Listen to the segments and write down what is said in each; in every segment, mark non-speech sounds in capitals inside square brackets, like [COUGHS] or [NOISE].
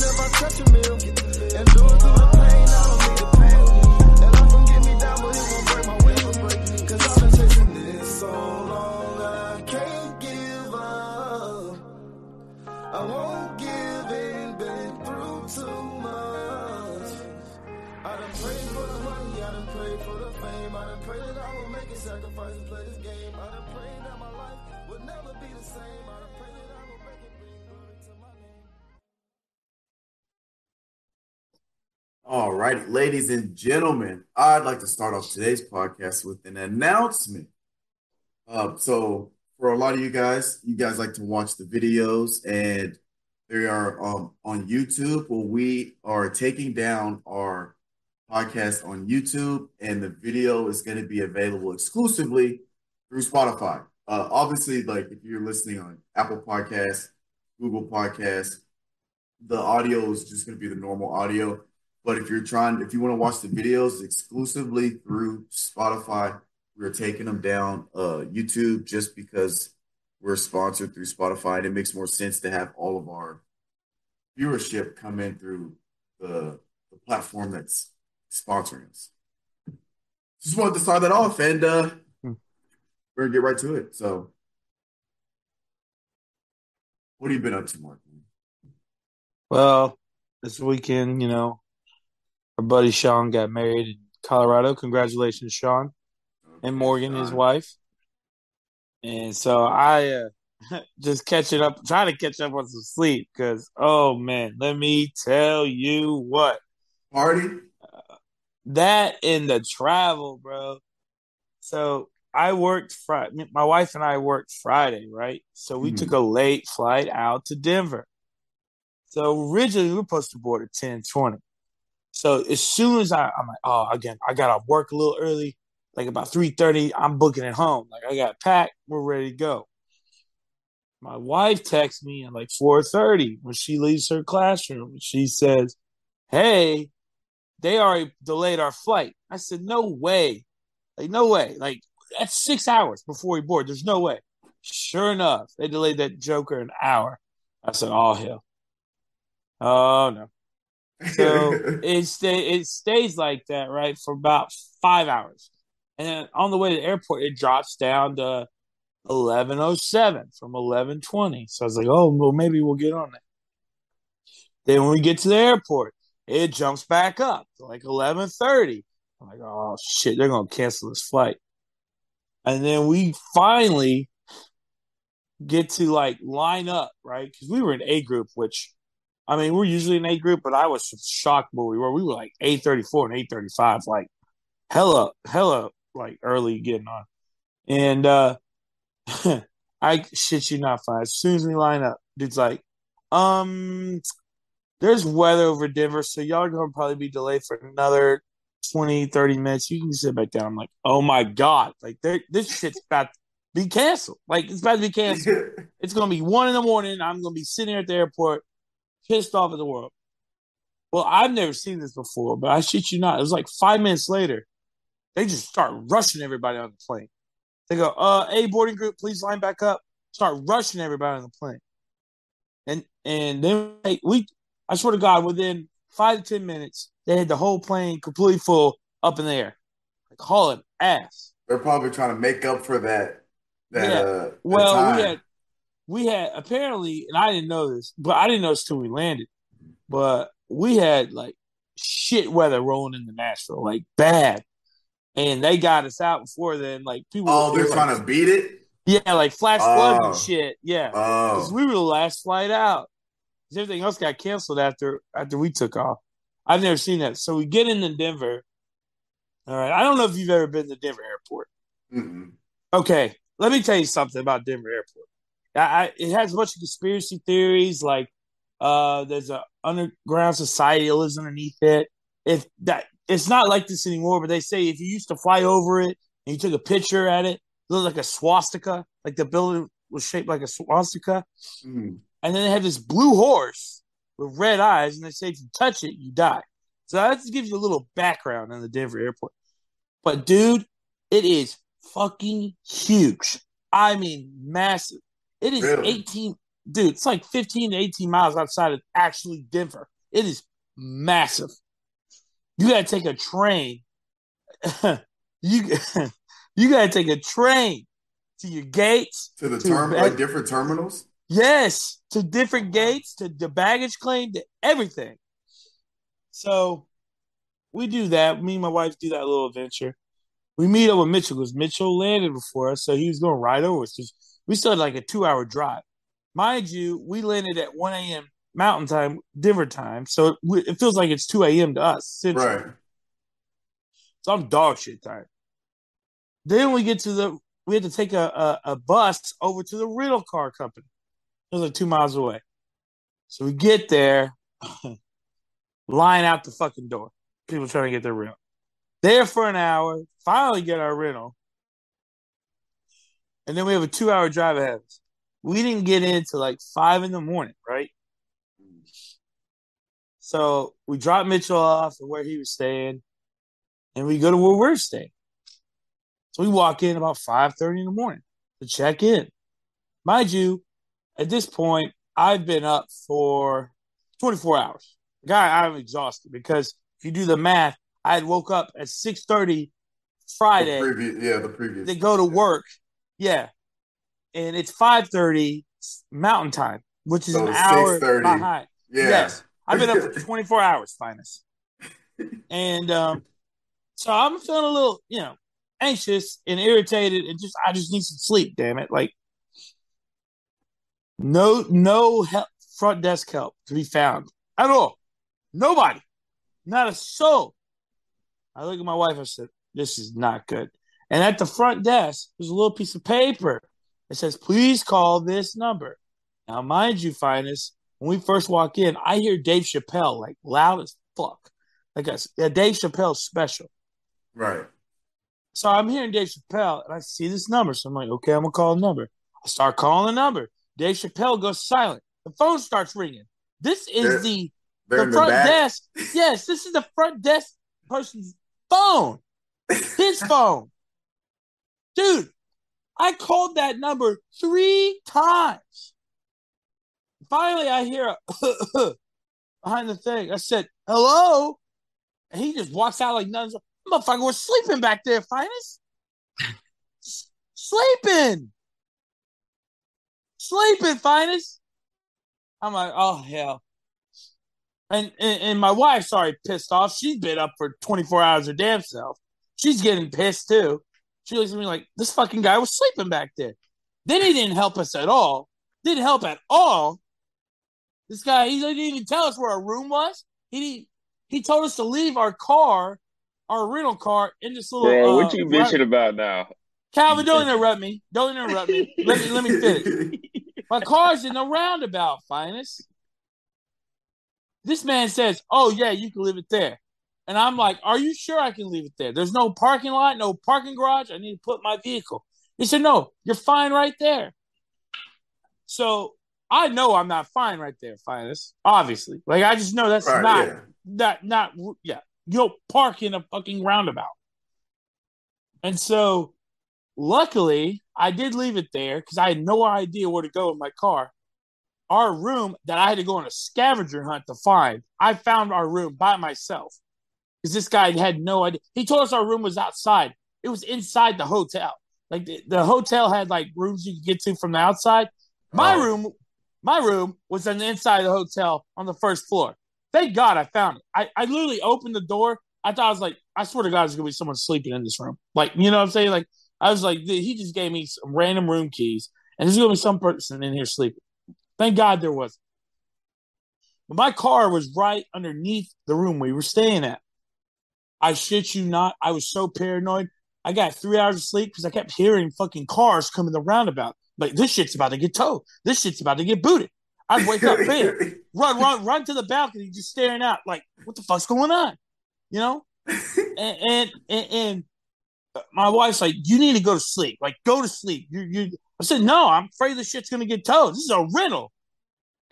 I touch a meal. And do All right, ladies and gentlemen, I'd like to start off today's podcast with an announcement. Uh, so, for a lot of you guys, you guys like to watch the videos, and they are um, on YouTube. Well, we are taking down our podcast on YouTube, and the video is going to be available exclusively through Spotify. Uh, obviously, like if you're listening on Apple Podcasts, Google Podcasts, the audio is just going to be the normal audio. But if you're trying, if you want to watch the videos exclusively through Spotify, we're taking them down uh, YouTube just because we're sponsored through Spotify, and it makes more sense to have all of our viewership come in through the, the platform that's sponsoring us. Just wanted to start that off, and uh, Hmm. we're gonna get right to it. So, what have you been up to, Mark? Well, this weekend, you know, our buddy Sean got married in Colorado. Congratulations, Sean and Morgan, his wife. And so I uh, [LAUGHS] just catching up, trying to catch up on some sleep because, oh man, let me tell you what Party? that in the travel, bro. So I worked Friday. My wife and I worked Friday, right? So we Mhm. took a late flight out to Denver. So originally we were supposed to board at ten twenty. So as soon as I, I'm like, oh, again, I got to work a little early, like about three thirty. I'm booking it home. Like I got packed. We're ready to go. My wife texts me at like four thirty when she leaves her classroom. She says, "Hey, they already delayed our flight." I said, "No way, like no way, like that's six hours before we board. There's no way." Sure enough, they delayed that Joker an hour. I said, "Oh hell, oh no." So [LAUGHS] it stay it stays like that, right, for about five hours. And then on the way to the airport, it drops down to eleven oh seven from eleven twenty. So I was like, oh well maybe we'll get on that. Then when we get to the airport, it jumps back up to like eleven thirty. I'm like, oh shit, they're gonna cancel this flight. And then we finally get to like line up, right? Because we were in A group, which I mean, we're usually in A group, but I was shocked where we were. We were like eight thirty four and eight thirty five, like hella, hella, like early getting on. And uh [LAUGHS] I shit you not, fine. As soon as we line up, dude's like, um, there's weather over Denver, so y'all are gonna probably be delayed for another 20, 30 minutes. You can sit back down. I'm like, oh my god, like this shit's about to be canceled. Like it's about to be canceled. [LAUGHS] It's gonna be one in the morning. I'm gonna be sitting here at the airport, pissed off at the world. Well, I've never seen this before, but I shit you not. It was like five minutes later, they just start rushing everybody on the plane. They go, uh, A boarding group, please line back up. Start rushing everybody on the plane. And and then we I swear to God, within five to ten minutes, they had the whole plane completely full up in the air. Like hauling ass. They're probably trying to make up for that. That Yeah. uh, Well, we had we had apparently, and I didn't know this, but I didn't know this till we landed. But we had like shit weather rolling into Nashville, like bad, and they got us out before then. Like people, Oh, they're like, trying to beat it. yeah, like flash floods and Oh. shit. Yeah, oh. 'Cause Oh, we were the last flight out. Everything else got canceled after after we took off. I've never seen that. So we get into Denver. All right, I don't know if you've ever been to Denver Airport. Mm-mm. Okay, let me tell you something about Denver Airport. I, it has a bunch of conspiracy theories, like uh, there's a underground society that lives underneath it. If that, it's not like this anymore. But they say if you used to fly over it and you took a picture at it, it looked like a swastika, like the building was shaped like a swastika. Mm. And then they have this blue horse with red eyes, and they say if you touch it, you die. So that just gives you a little background on the Denver airport. But dude, it is fucking huge. I mean, massive. It is Really? 18. dude, it's like 15 to 18 miles outside of actually Denver. It is massive. You gotta take a train. [LAUGHS] you [LAUGHS] you gotta take a train to your gates. To the To term, bag- like different terminals. Yes, to different gates, to the baggage claim, to everything. So we do that. Me and my wife do that little adventure. We meet up with Mitchell because Mitchell landed before us, so he was going to ride over us. We still had like a two hour drive. Mind you, we landed at 1 a.m. Mountain Time, Denver time. So it, it feels like it's 2 a.m. to us. Right. So I'm dog shit tired. Then we get to the we had to take a, a, a bus over to the rental car company. It was like two miles away. So we get there, [LAUGHS] line out the fucking door. People trying to get their rental. There for an hour, finally get our rental. And then we have a two hour drive ahead of us. We didn't get in till like five in the morning, right? So we drop Mitchell off at where he was staying and we go to where we're staying. So we walk in about five thirty in the morning to check in. Mind you, at this point, I've been up for twenty four hours. Guy, I'm exhausted because if you do the math, I had woke up at six thirty The Friday previous, yeah, the previous. to go to work. Yeah, and it's five thirty Mountain Time, which is So an hour 6:30. behind. yeah. Yes, I've been up [LAUGHS] for 24 hours, finest. And um, so I'm feeling a little, you know, anxious and irritated, and just I just need some sleep. Damn it! Like, no, no help, front desk help to be found at all. Nobody, not a soul. I look at my wife. I said, "This is not good." And at the front desk, there's a little piece of paper. It says, "Please call this number." Now, mind you, finest, when we first walk in, I hear Dave Chappelle like loud as fuck, like a, a Dave Chappelle special. Right. So I'm hearing Dave Chappelle, and I see this number. So I'm like, okay, I'm gonna call the number. I start calling the number. Dave Chappelle goes silent. The phone starts ringing. This is They're- the They're the in the front desk. Yes, this is the front desk person's phone. [LAUGHS] His phone. Dude, I called that number three times. Finally, I hear a [COUGHS] behind the thing. I said, hello. And he just walks out like nothing. Motherfucker was sleeping back there, finest. [LAUGHS] Sleeping. Sleeping, finest. I'm like, oh hell. And, and and my wife's already pissed off. She's been up for 24 hours her damn self. She's getting pissed too. She looks at me like, this fucking guy was sleeping back there. Then he didn't help us at all. Didn't help at all. This guy, he didn't even tell us where our room was. He he told us to leave our car, our rental car, in this little. Bro, uh, what you bitching about now? Calvin, don't [LAUGHS] interrupt me. Don't interrupt me. Let me let me finish. [LAUGHS] My car's in the roundabout, finest. This man says, "Oh yeah, you can leave it there," and I'm like, "Are you sure I can leave it there? There's no parking lot, no parking garage. I need to put my vehicle." He said, "No, you're fine right there." So I know I'm not fine right there, finest. Obviously, like I just know that's Right, not yeah. not not yeah. You'll park in a fucking roundabout, and so luckily I did leave it there because I had no idea where to go with my car. Our room that I had to go on a scavenger hunt to find, I found our room by myself because this guy had no idea. He told us our room was outside. It was inside the hotel. Like the, the hotel had like rooms you could get to from the outside. My Oh. room, my room was on the inside of the hotel on the first floor. Thank God I found it. I, I literally opened the door. I thought I was like, I swear to God, there's gonna be someone sleeping in this room. Like, you know what I'm saying? Like, I was like, he just gave me some random room keys, and there's gonna be some person in here sleeping. Thank God there was. But my car was right underneath the room we were staying at. I shit you not. I was so paranoid. I got three hours of sleep because I kept hearing fucking cars coming the roundabout. Like this shit's about to get towed. This shit's about to get booted. I'd wake up, bam, [LAUGHS] run, run, run to the balcony, just staring out, like, what the fuck's going on? You know? [LAUGHS] And and and, and uh, my wife's like, you need to go to sleep. Like, go to sleep. You you. I said, no, I'm afraid this shit's gonna get towed. This is a rental.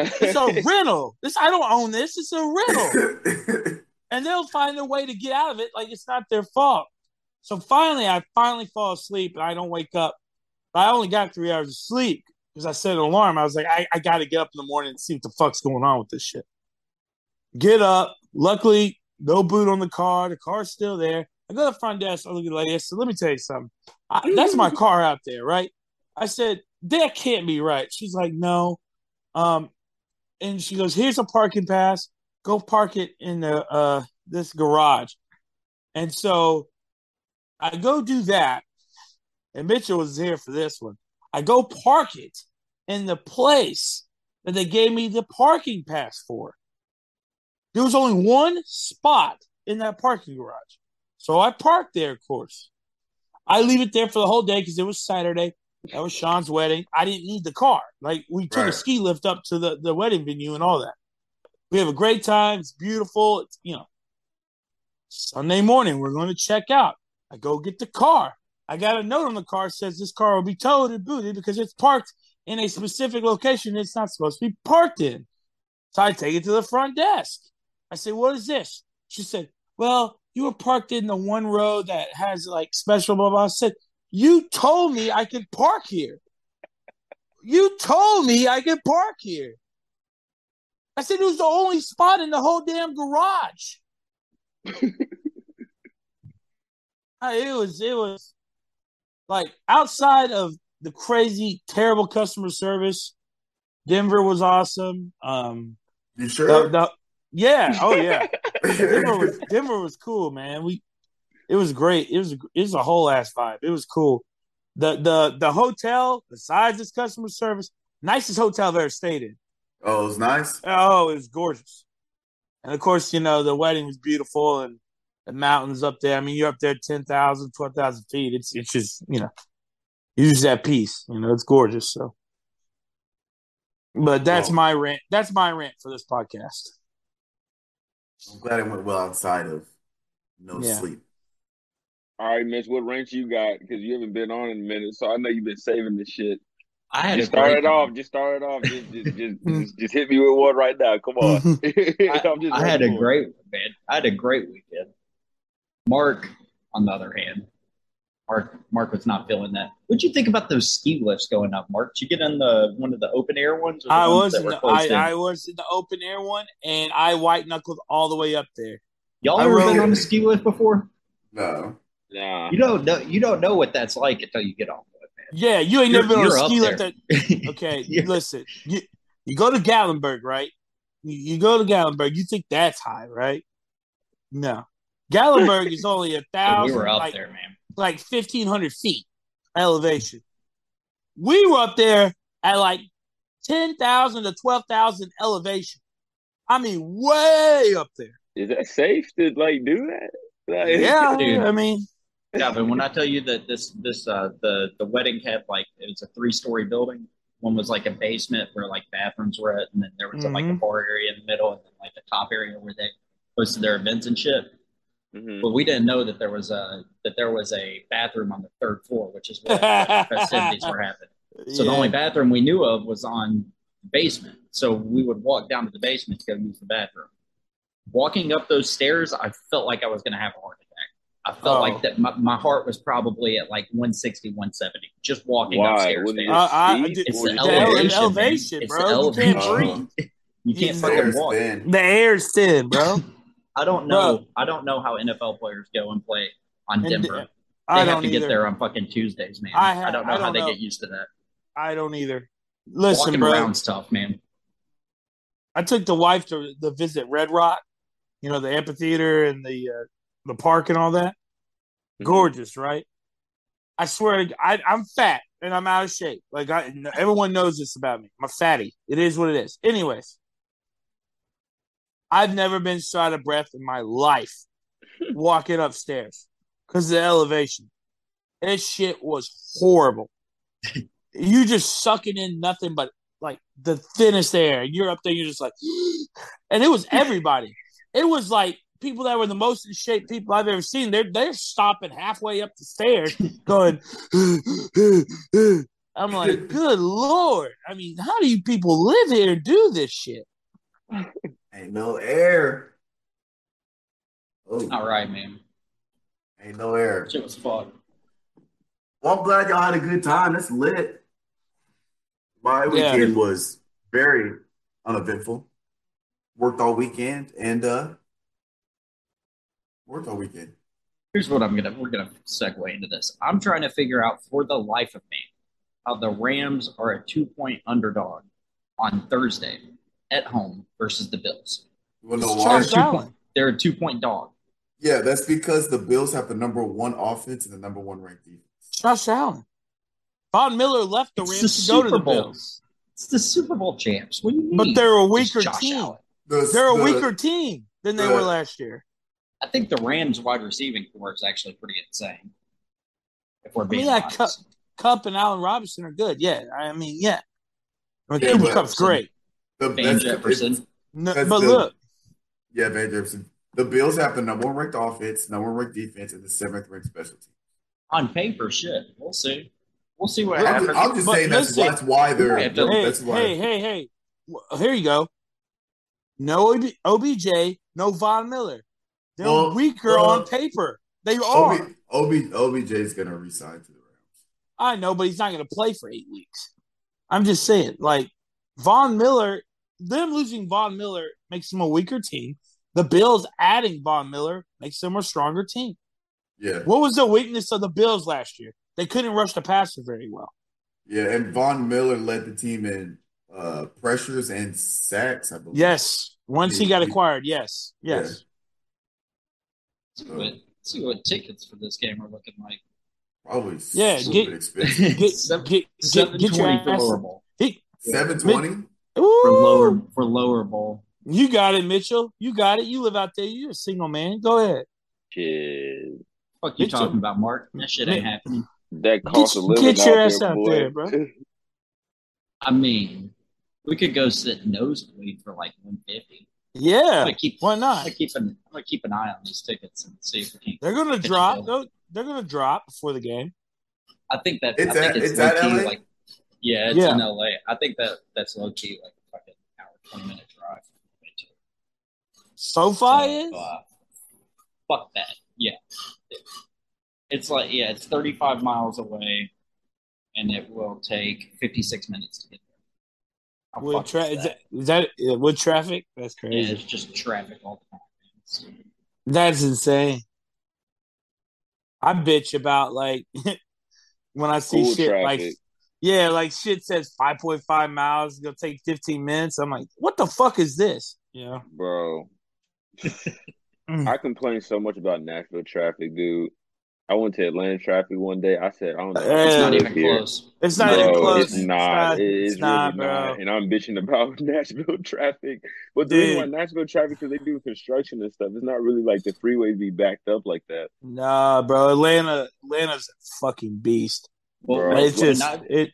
It's a [LAUGHS] rental. This I don't own this. It's a rental. And they'll find a way to get out of it like it's not their fault. So finally, I finally fall asleep and I don't wake up. But I only got three hours of sleep. because I set an alarm. I was like, I, I got to get up in the morning and see what the fuck's going on with this shit. Get up. Luckily, no boot on the car. The car's still there. I go to the front desk. I look at the lady. I said, let me tell you something. I, that's my [LAUGHS] car out there, right? I said, that can't be right. She's like, no. Um, and she goes, here's a parking pass. Go park it in the uh this garage. And so I go do that. And Mitchell was here for this one. I go park it in the place that they gave me the parking pass for. There was only one spot in that parking garage. So I parked there, of course. I leave it there for the whole day because it was Saturday. That was Sean's wedding. I didn't need the car. Like we took Right. a ski lift up to the, the wedding venue and all that. We have a great time. It's beautiful. It's you know. Sunday morning, we're going to check out. I go get the car. I got a note on the car says this car will be towed and booted because it's parked in a specific location it's not supposed to be parked in. So I take it to the front desk. I say, "What is this?" She said, "Well, you were parked in the one row that has like special blah blah." I said, "You told me I could park here. You told me I could park here." I said it was the only spot in the whole damn garage. [LAUGHS] It was it was like outside of the crazy terrible customer service. Denver was awesome. Um, You the- sure? the- yeah, oh yeah, [LAUGHS] Denver was Denver was cool, man. We it was great. It was it was a whole ass vibe. It was cool. The the the hotel, besides its customer service, nicest hotel I've ever stayed in. Oh, it was nice. Oh, it was gorgeous. And of course, you know, the wedding was beautiful and the mountains up there. I mean, you're up there 10,000, 12,000 feet. It's it's just, you know, you just at peace. You know, it's gorgeous. So, but that's Well- my rant. That's my rant for this podcast. I'm glad it went well outside of no Yeah. sleep. All right, Mitch, what ranks you got? Because you haven't been on in a minute, so I know you've been saving this shit. I had Just a great start it off. Just start it off. Just, [LAUGHS] just, just, just, just hit me with one right now. Come on. [LAUGHS] [LAUGHS] I'm just I had a great man. I had a great weekend. Mark, on the other hand, Mark Mark was not feeling that. What'd you think about those ski lifts going up, Mark? Did you get in the one of the open air ones? Or I ones was in the, I, in? I was in the open air one and I white knuckled all the way up there. Y'all I ever been on a ski lift before? No. Nah. You don't know. You don't know what that's like until you get on it, Yeah, you ain't You're- never been on a ski lift that. [LAUGHS] Okay, [LAUGHS] Yeah. listen. You you go to Gatlinburg, right? You, you go to Gatlinburg. You think that's high, right? No, Gatlinburg is only a [LAUGHS] thousand. we thousand, were up like, there, man. like fifteen hundred feet elevation. We were up there at like ten thousand to twelve thousand elevation. I mean, way up there. Is that safe to like do that? Like, Yeah, Dude. I mean, Yeah, but when I tell you that this this uh the the wedding had like it was a three story building. One was like a basement where like bathrooms were at, and then there was like a Mhm. bar area in the middle, and then like the top area where they hosted their events and shit. Mhm. But we didn't know that there was a that there was a bathroom on the third floor, which is where the [LAUGHS] festivities were happening. So the only bathroom we knew of was on the basement. So we would walk down to the basement to go use the bathroom. Walking up those stairs, I felt like I was going to have a heart attack. I felt Oh. like that my, my heart was probably at like 160, 170, just walking Why? upstairs. What is it? I- I- Steep? It's Or the is ele- it- elevation, elevation, It's bro. the You can't elevation. breathe. [LAUGHS] You can't fucking There's walk. been. The air's thin, bro. [LAUGHS] I don't know. Bro. I don't know how NFL players go and play on And Denver. They I have don't to either. get there on fucking Tuesdays, man. I I, don't know I how don't they know. get used to that. I don't either. Listen, Walking bro. around's tough, man. I took the wife to the visit Red Rock, you know, the amphitheater and the uh, the park and all that. Mhm. Gorgeous, right? I swear, to, I, I'm fat and I'm out of shape. Like I, everyone knows this about me. I'm a fatty. It is what it is. Anyways, I've never been so out of breath in my life [LAUGHS] walking upstairs because the elevation. This shit was horrible. [LAUGHS] you just sucking in nothing but like the thinnest air. You're up there, you're just like, [GASPS] and it was everybody. It was like people that were the most in shape people I've ever seen. They're they're stopping halfway up the stairs, [LAUGHS] going. [GASPS] I'm like, good lord! I mean, how do you people live here and do this shit? Ain't no air. Oh, All right, man. ain't no air. Shit was fun. Well, I'm glad y'all had a good time. That's lit. My Yeah. weekend was very uneventful. Worked all weekend and uh worked all weekend. Here's what I'm gonna we're gonna segue into this. I'm trying to figure out for the life of me how the Rams are a two point underdog on Thursday at home versus the Bills. You wanna know why? Josh Two Allen. point, they're a two point dog. Yeah, that's because the Bills have the number one offense and the number one ranked defense. Josh Allen. Von Miller left the It's Rams the to go to the Bowl. Bills, It's the Super Bowl champs. What do you mean? but they're a weaker team. The- They're a the- weaker team than they the- were last year. I think the Rams wide receiving corps is actually pretty insane. If we're I being mean, yeah. Kupp, Kupp and Allen Robinson are good. Yeah, I mean, yeah. I mean, Yeah, Cooper but- Kupp's great. the Van that's- Jefferson. No, but the- look, Yeah, Van Jefferson. The Bills have the number one ranked offense, number one ranked defense, and the seventh ranked special team. On paper, shit. We'll see. We'll see what I'm happens. just, I'm just But saying that's, listen. that's why they're hey, that's why hey, hey, hey. Well, Here you go. No OB, OBJ, no Von Miller. They're Well, weaker well, on paper. They are. OB, OB, OBJ is gonna resign to the Rams. I know, but he's not going to play for eight weeks. I'm just saying, like Von Miller, them losing Von Miller makes them a weaker team. The Bills adding Von Miller makes them a stronger team. Yeah, What was the weakness of the Bills last year? They couldn't rush the passer very well. yeah, and Von Miller led the team in uh, pressures and sacks. I believe. Yes, once he got acquired, yes, yes. See, what, see what tickets for this game are looking like. probably Yeah, stupid get- expensive. Get, Seven- get, get, Seven get your twenty for lower bowl. Seven twenty. For lower for lower bowl. You got it, Mitchell. You got it. You live out there. You're a single man. Go ahead. Shit. Fuck you Mitchell. talking about, Mark? That shit ain't happening. That cost of living get your out ass there, out boy. there, bro. [LAUGHS] I mean, we could go sit nosebleed for like one fifty. I'm Yeah. gonna keep. Why I'm not? gonna keep an. I'm gonna keep an eye on these tickets and see if we can. They're gonna drop. They're, they're gonna drop before the game. I think that. It's I think at- it's, it's low at key. LA? Like, yeah, it's Yeah. in LA. I think that that's low key, like a fucking hour, twenty minute drive. SoFi So, is. uh, fuck that. Yeah. It's like yeah, it's 35 miles away, and it will take 56 minutes to get there. How With fucked tra- is that? is that uh, with traffic? That's Yeah, crazy. it's just traffic all the time. That's insane. I bitch about like [LAUGHS] when I see Cool shit like yeah, like shit says five point five miles, it's gonna take fifteen minutes. I'm like, what the fuck is this? Yeah. Bro. [LAUGHS] Mm. I complain so much about Nashville traffic, dude. I went to Atlanta traffic one day. I said, I don't know. It's not even here. close. It's not Bro, even Bro, close. it's not. It's, It's not, really bro. not. And I'm bitching [LAUGHS] about [LAUGHS] Nashville traffic. But the reason why Nashville traffic, because they do construction and stuff, it's not really like the freeways be backed up like that. Nah, bro. Atlanta, Atlanta's a fucking beast. Well, Bro, when, It's when just I, it.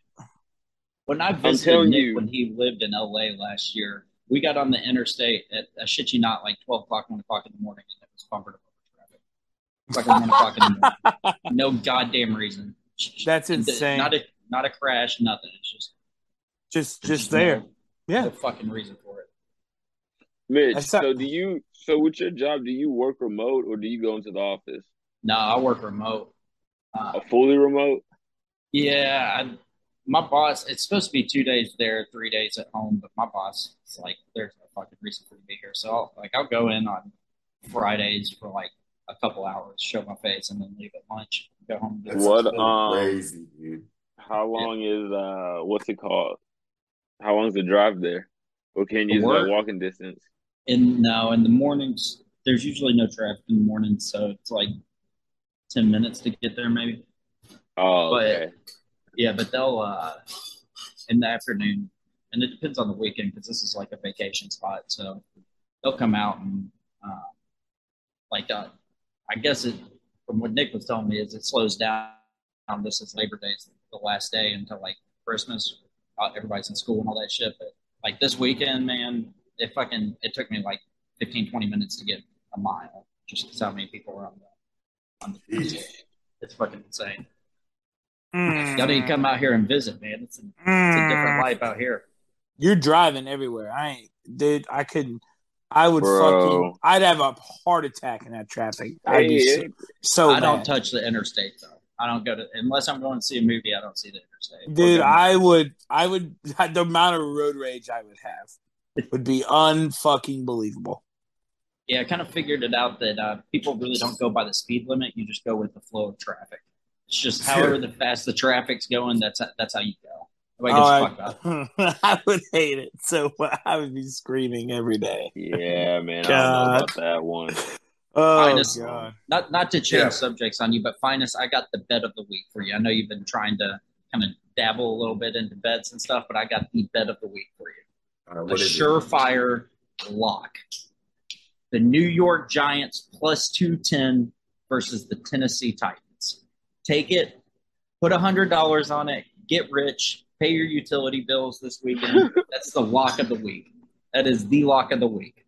when I visited telling Nick you. when he lived in LA last year, we got on the interstate at I shit you not, like 12 o'clock, 1 o'clock in the morning, and it was bumper to bumper traffic. Fucking 1 o'clock in the morning. No goddamn reason. That's insane. Not a not a crash, nothing. It's just Just, there's just there. No, Yeah. no fucking reason for it. Mitch, That's not- so do you, so with your job, do you work remote or do you go into the office? No, I work remote. Uh, A fully remote? yeah, I, my boss. It's supposed to be two days there, three days at home, but my boss is like, there's no fucking reason for me to be here. So I'll, like, I'll go in on Fridays for like a couple hours, show my face, and then leave at lunch. Go home. and What, so um, crazy, dude. How long is, uh, what's it called? How long is the drive there? Or can you The use like walking distance? In no, in the mornings, there's usually no traffic in the morning, so it's like ten minutes to get there, maybe. Oh, But- okay. Yeah, but they'll uh in the afternoon, and it depends on the weekend because this is like a vacation spot, so they'll come out and uh, like uh, I guess it from what Nick was telling me is it slows down. This is Labor Day, it's the last day until like Christmas. Uh, everybody's in school and all that shit, but like this weekend, man, it fucking it took me like 15, 20 minutes to get a mile just because how many people were on the on the Jeez. It's fucking insane. Mm. Y'all need to come out here and visit, man. It's a, it's a different Mm. life out here. You're driving everywhere. I ain't, dude. I couldn't. I would Bro. fucking. I'd have a heart attack in that traffic. I'd be so, so I don't mad. touch the interstate though. I don't go to unless I'm going to see a movie. I don't see the interstate. Dude, I would, I would, [LAUGHS] the amount of road rage I would have would be unfucking believable. yeah, I kind of figured it out that uh, people really don't go by the speed limit. You just go with the flow of traffic. It's just [LAUGHS] however the fast the traffic's going. That's that's how you go. Nobody gives a oh, fuck about. Oh, I, [LAUGHS] I would hate it. So I would be screaming every day. Yeah, man. I don't know about that one. [LAUGHS] Oh Finest- god. Not not to change Yeah. subjects on you, but Finest, I got the bet of the week for you. I know you've been trying to kind of dabble a little bit into bets and stuff, but I got the bet of the week for you. All right, a what is it? surefire lock. The New York Giants plus 210 versus the Tennessee Titans. Take it, put $100 on it, get rich, pay your utility bills this weekend. That's the lock of the week. That is the lock of the week.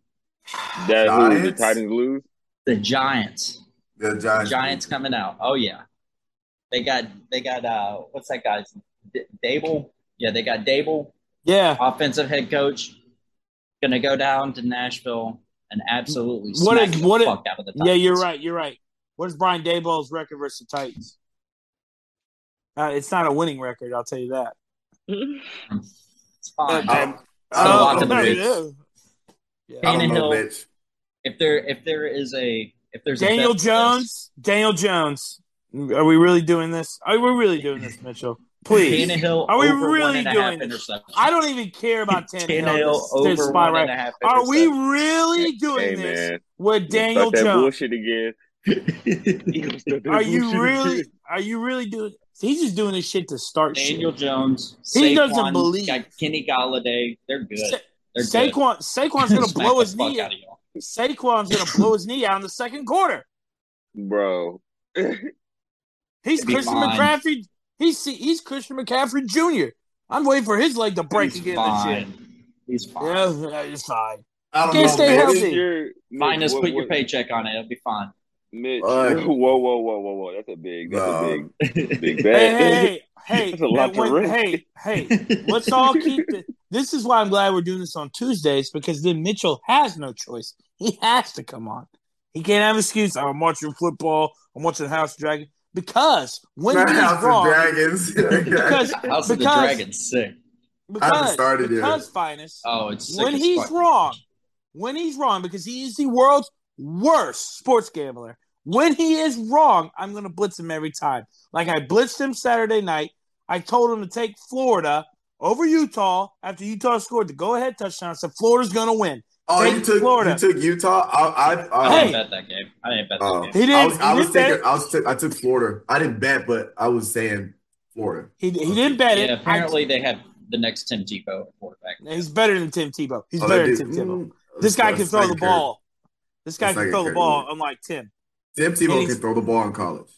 That who the Giants? Titans lose? The Giants. The The Giants. Giants coming out. Oh yeah. They got they got uh what's that guy's D- Daboll? Yeah, they got Daboll, Yeah. offensive head coach, gonna go down to Nashville and absolutely What smack is- the what is- fuck out of the Yeah, you're right. You're right. What is Brian Daboll's record versus the Titans? Uh, it's not a winning record, I'll tell you that. It's fine. Um, So I lock don't of know, the Mitch. week. Yeah. I don't know, Tannehill. Mitch. if there if there is a if there's Daniel bet for Jones. Daniel Jones. Are we really doing this? Are we really doing this, Mitchell? Please. this, Tannehill Are we really one and a half doing this? I don't even care about [LAUGHS] Tannehill. Tannehill This- over this spot right. and a half. Are we really doing Hey, this man. with Daniel Start that Jones? bullshit again. [LAUGHS] You gonna start that Are you really? again. Are you really doing? He's just doing this shit to start Daniel shit. Jones, He Saquon, doesn't believe. got Kenny Golladay. They're good. Sa- They're good. Saquon, Saquon's gonna [LAUGHS] blow his knee. out. Saquon's gonna blow his knee out in the second quarter. Bro. [LAUGHS] He's It'd Christian fine. McCaffrey. He's he's Christian McCaffrey Jr. I'm waiting for his leg to break He's again this year. He's fine. Yeah, it's fine. I don't Can't know, stay Mitch. healthy. Your- Mitch, Minus what- put your paycheck on it. It'll be fine. Mitch, Uh, [LAUGHS] whoa, whoa, whoa, whoa, whoa. That's a big, that's No. a big, [LAUGHS] big Hey, bet. hey, hey, [LAUGHS] hey, That's a lot to when- hey, hey. Let's all keep the, this is why I'm glad we're doing this on Tuesdays because then Mitchell has no choice. He has to come on. He can't have an excuse. I'm watching football. I'm watching House of Dragon because when Not he's House of wrong, Dragons. because House of the Dragon's sick. I haven't because started yet. because finest Oh, it's sick when he's fuck. wrong, when he's wrong because he is the world's worst sports gambler. When he is wrong, I'm going to blitz him every time. Like I blitzed him Saturday night. I told him to take Florida over Utah after Utah scored the go-ahead touchdown. I said Florida's going to win. oh, you took Florida. you took Utah. I, I, I uh, Hey. didn't bet that game. I didn't bet that uh, game. He didn't. I was, I he was didn't bet thinking. I was. T- I took Florida. I didn't bet, but I was saying Florida. He, he didn't bet it. Yeah, apparently they have the next Tim Tebow quarterback. He's better than Tim Tebow. He's Oh, better than Tim Tebow. mm, This guy can throw the second Curry. ball. This guy That's can second throw the Curry. ball, unlike Tim. Tim Tebow can throw the ball in college.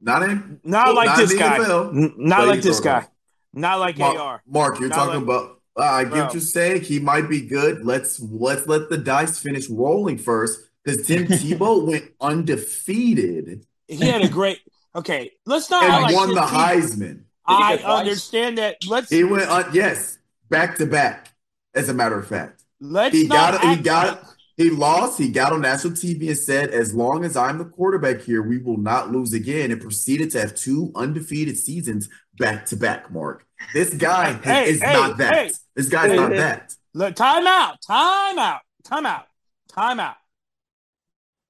Not in. Not like not this guy. NFL, N- Not like this throw the guy. Not like Mark, AR. Mark, you're Not talking like- about. Uh, I get Bro. what you're saying. He might be good. Let's let's let the dice finish rolling first, because Tim [LAUGHS] Tebow went undefeated He had a great. Okay, let's not. and like won Tim the Tebow- Heisman. I understand that. Let's He went on, yes, back to back. As a matter of fact, let's he not. got he got like- he lost. He got on national TV and said, "As long as I'm the quarterback here, we will not lose again." And proceeded to have two undefeated seasons back to back. Mark, this guy Hey, is hey, not that. hey. This guy's not that. Look, time out. Time out. Time out. Time out.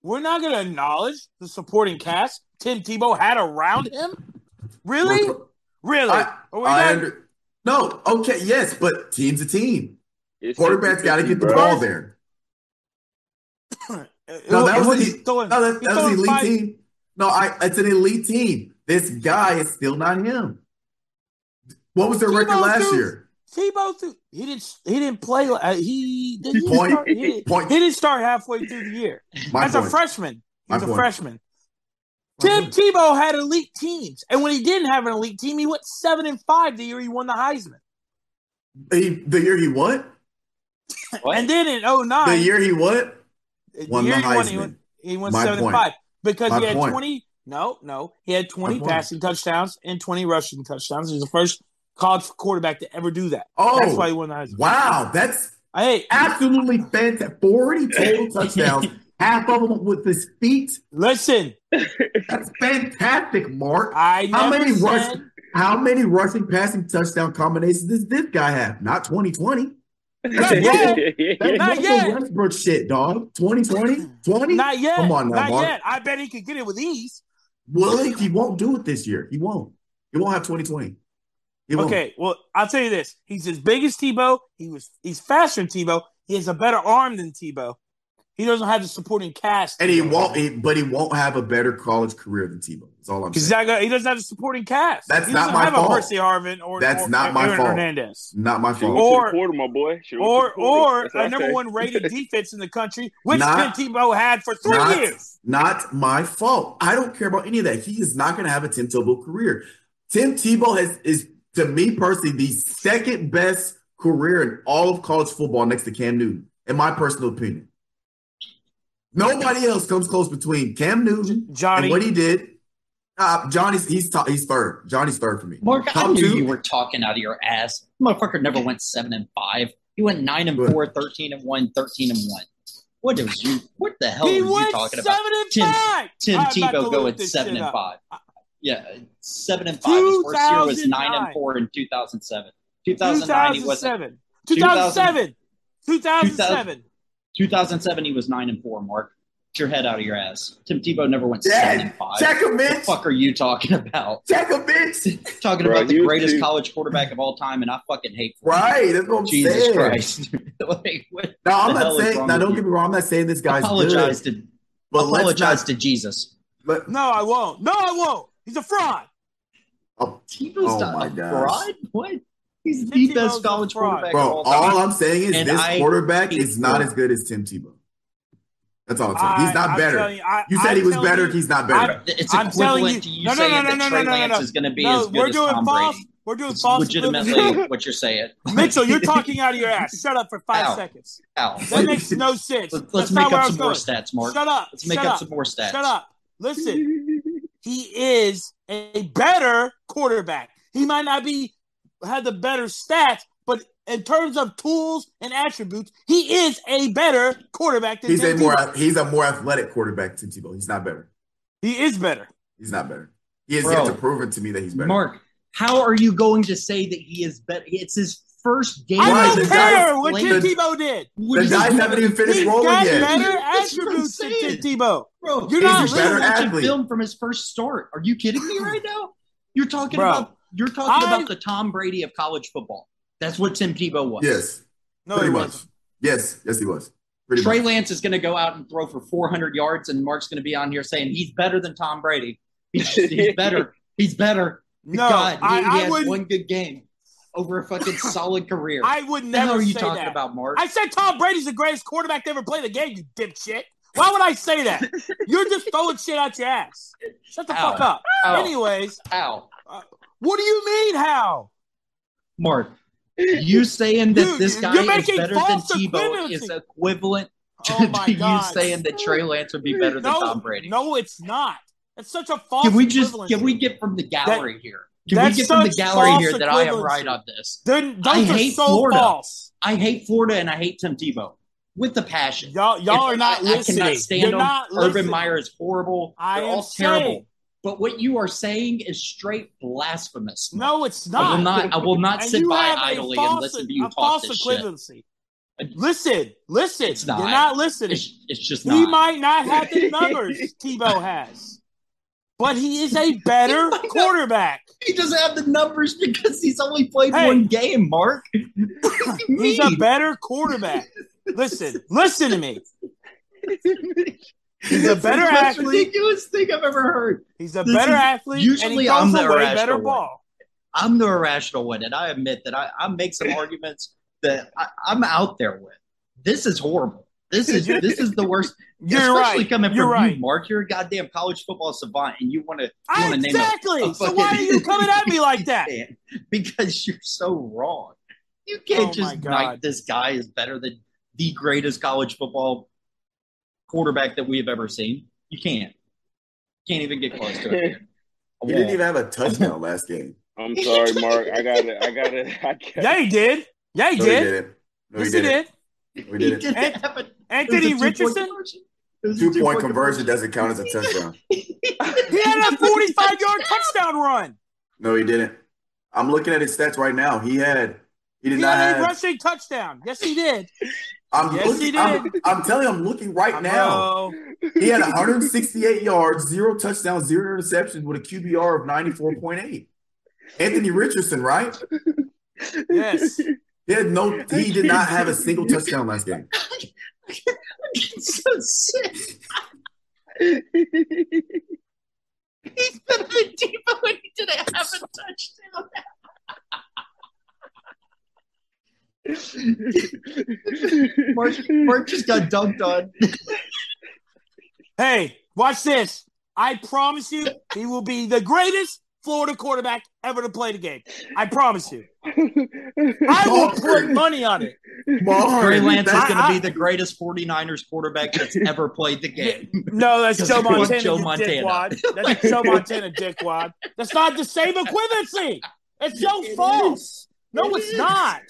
We're not going to acknowledge the supporting cast Tim Tebow had around him. Really? Really? I, Are we I under, no, okay, yes, but team's a team. It's Quarterback's got to get the bro. ball there. No, that It- it was he's throwing- No, that, he's that was an elite five- team. No, I it's an elite team. This guy is still not him. What was their record last threw- year? Tebow threw, he didn't he didn't play uh, he did he, Point. start, he, didn't- Point. he didn't start halfway through the year. [LAUGHS] My As a point. freshman. My He's a point. freshman. My Tim. Tebow had elite teams, and when he didn't have an elite team, he went seven and five the year he won the Heisman. He, the year he what? What? And then in 09, The year he what? Won the he won, he won, he won My seven point. and five because My he had point. twenty. No, no, he had twenty My point. passing touchdowns and twenty rushing touchdowns. He's the first college quarterback to ever do that. Oh, That's why he won the Heisman. wow, that's Hey, absolutely fantastic. Forty total [LAUGHS] touchdowns half of them with his feet. Listen, That's fantastic, Mark. I How many said, rush? How many rushing, passing, touchdown combinations does this guy have? Not 2020. Not yet. That's Not yet. Westbrook shit, dog. 2020, 20. Not yet. Come on now, Not Mark. yet. I bet he could get it with ease. Well, he won't do it this year. He won't. He won't have 2020. He won't. Okay, well, I'll tell you this: he's as big as Tebow. He was he's faster than Tebow. He has a better arm than Tebow. He doesn't have the supporting cast, And he won't. He, but he won't have a better college career than Tebow. That's all I'm because saying. he doesn't have the supporting cast. That's he not doesn't my have fault. a Percy Harvin or That's or not my Aaron fault. Hernandez. Not my fault. Or- Or quarter, my boy. Or to the quarter. or That's what a I number one rated [LAUGHS] defense in the country, which Not- Tim Tebow had for three not, years. not my fault. I don't care about any of that. He is not going to have a Tim Tebow career. Tim Tebow has is to me personally the second best career in all of college football next to Cam Newton, in my personal opinion. Nobody else comes close between Cam Newton Johnny, and what he did. Uh, Johnny's he's top, he's third. Johnny's third for me. Mark, I knew two- you were talking out of your ass. Motherfucker never went seven and five. He went nine and Good. four, 13 and one, 13 and one. What is you? What the hell he are you went talking seven about? and Tim- five. Tim I'm Tebow going seven and up. five. Yeah, seven and five. His worst year was nine and four in 2007. 2009 he was 2007. 2007. 2007. 2007 he was nine and four. Mark, get your head out of your ass. Tim Tebow never went seven and Dad, five. check him, What the fuck are you talking about? Check him, bitch. Talking Bro, about the greatest two- college quarterback of all time, and I fucking hate. Right. That's what I'm Jesus saying. Christ! [LAUGHS] like, what No, I'm not saying. wrong Now, don't you? get me wrong. I'm not saying this guy's apologize good. to But apologize not. to Jesus. But No, I won't. No, I won't. He's a fraud. oh, Tebow's Oh not my a gosh. fraud. What? He's Tim the Tebow's best college quarterback bro, of all time. all I'm saying is And this I quarterback hate is not as good as Tim Tebow. That's all I'm saying. He's not I'm better. You, I, You said I'm he was better. you- He's not better. It's I'm equivalent you- to you no, no, saying no, no, that no, Trey no, no, Lance no. is going to be No, as good we're as doing Tom false. Brady. We're doing It's false. legitimately what you're saying. [LAUGHS] Mitchell, you're [LAUGHS] talking out of your ass. Shut up for five Ow. seconds. Ow. That makes no sense. Let's, let's not make where up was some more stats, Mark. Shut up. Let's make up up. some more stats. Shut up. Listen, he is a better quarterback. He might not be had the better stats, but in terms of tools and attributes, he is a better quarterback than He's a more Tebow. he's a more athletic quarterback than Tim Tebow. He's not better. He is better. He's not better. He has Bro. yet to prove it to me that he's better. Mark, how are you going to say that he is better? It's his first game. Right, I the don't guy- care what Tim Tebow did. What the guys haven't even finished He's rolling got yet. better That's what I'm attributes than Tim. Tebow. Bro, You're not a better watching athlete. film from his first start. Are you kidding me right now? You're talking Bro, about you're talking I- about the Tom Brady of college football. That's what Tim Tebow was. Yes, No, pretty he much. wasn't. Yes, yes, he was. Pretty Trey much. Lance is going to go out and throw for 400 yards, and Mark's going to be on here saying he's better than Tom Brady. He's, he's better. [LAUGHS] He's better. No, God, he, I, he I has wouldn't. one good game over a fucking [LAUGHS] solid career. I would what the hell never are you say talking that. about, Mark? I said Tom Brady's the greatest quarterback to ever play the game. You dipshit. Why would I say that? You're just throwing shit out your ass. Shut the Ow. fuck up. Ow. Anyways, Ow. Uh, what do you mean? How? Mark, you saying that Dude, this guy is better than Tebow is equivalent oh to Oh my you saying that Trey Lance would be better than no, Tom Brady. No, it's not. It's such a false. Can we just can we get from the gallery here? Can we get from the gallery here that I am right on this? Then I hate so Florida. false. I hate Florida and I hate Tim Tebow with the passion. Y'all, y'all If are not I, listening. I cannot stand You're them. Urban. Meyer is horrible. I They're am all terrible. saying- But what you are saying is straight blasphemous. No, it's not. I will not. I will not sit by idly and listen to you a talk false this shit. Listen, listen. It's not. You're not listening. It's, it's just He not. might not have the [LAUGHS] numbers Tebow has, but he is a [LAUGHS] better He might not. quarterback. He doesn't have the numbers because he's only played Hey. one game. Mark, [LAUGHS] What do you He's a better quarterback. Listen, listen to me. He's a better the most athlete. ridiculous thing I've ever heard. He's a This better athlete. usually I'm the a way irrational better one. ball. I'm the irrational one, and I admit that I, I make some arguments that I, I'm out there with. This is horrible. This is [LAUGHS] this is the worst. You're especially right. coming You're from right. you, Mark. You're a goddamn college football savant, and you want to to name a- exactly. so why are you coming at me [LAUGHS] like that? Because you're so wrong. You can't Oh just knight this guy is better than the greatest college football quarterback that we have ever seen. You can't. Can't even get close to it. A [LAUGHS] He didn't even have a touchdown last game. [LAUGHS] I'm sorry, Mark. I got it. I got it. [LAUGHS] I got Yeah, he did. Yeah, he No, he did. No, yes, he he did. did. We He did it. didn't And- have a- it Anthony a two-point Richardson. conversion. It was a Two point two-point conversion doesn't count as a touchdown. He had a 45 yard touchdown run. No, he didn't. I'm looking at his stats right now. He had he did He not had a rushing touchdown. Yes, he did. I'm Yes, looking. he I'm, did. I'm telling you, I'm looking right now. Bro, He had 168 yards, zero touchdowns, zero interceptions with a QBR of 94.8. Anthony Richardson, right? Yes. He had no. He did not have a single touchdown last game. It's so sick. He's better than Tebow and he didn't have a touchdown. Mark, Mark just got dunked on. Hey, watch this. I promise you, he will be the greatest Florida quarterback ever to play the game. I promise you. I will put money on it. Mark, Trey Lance is going to be the greatest 49ers quarterback that's ever played the game. No, that's Joe [LAUGHS] Montana. Joe Montana. dickwad. That's Joe [LAUGHS] Montana, dickwad. That's not the same equivalency. It's so It false. No, It it's is. not.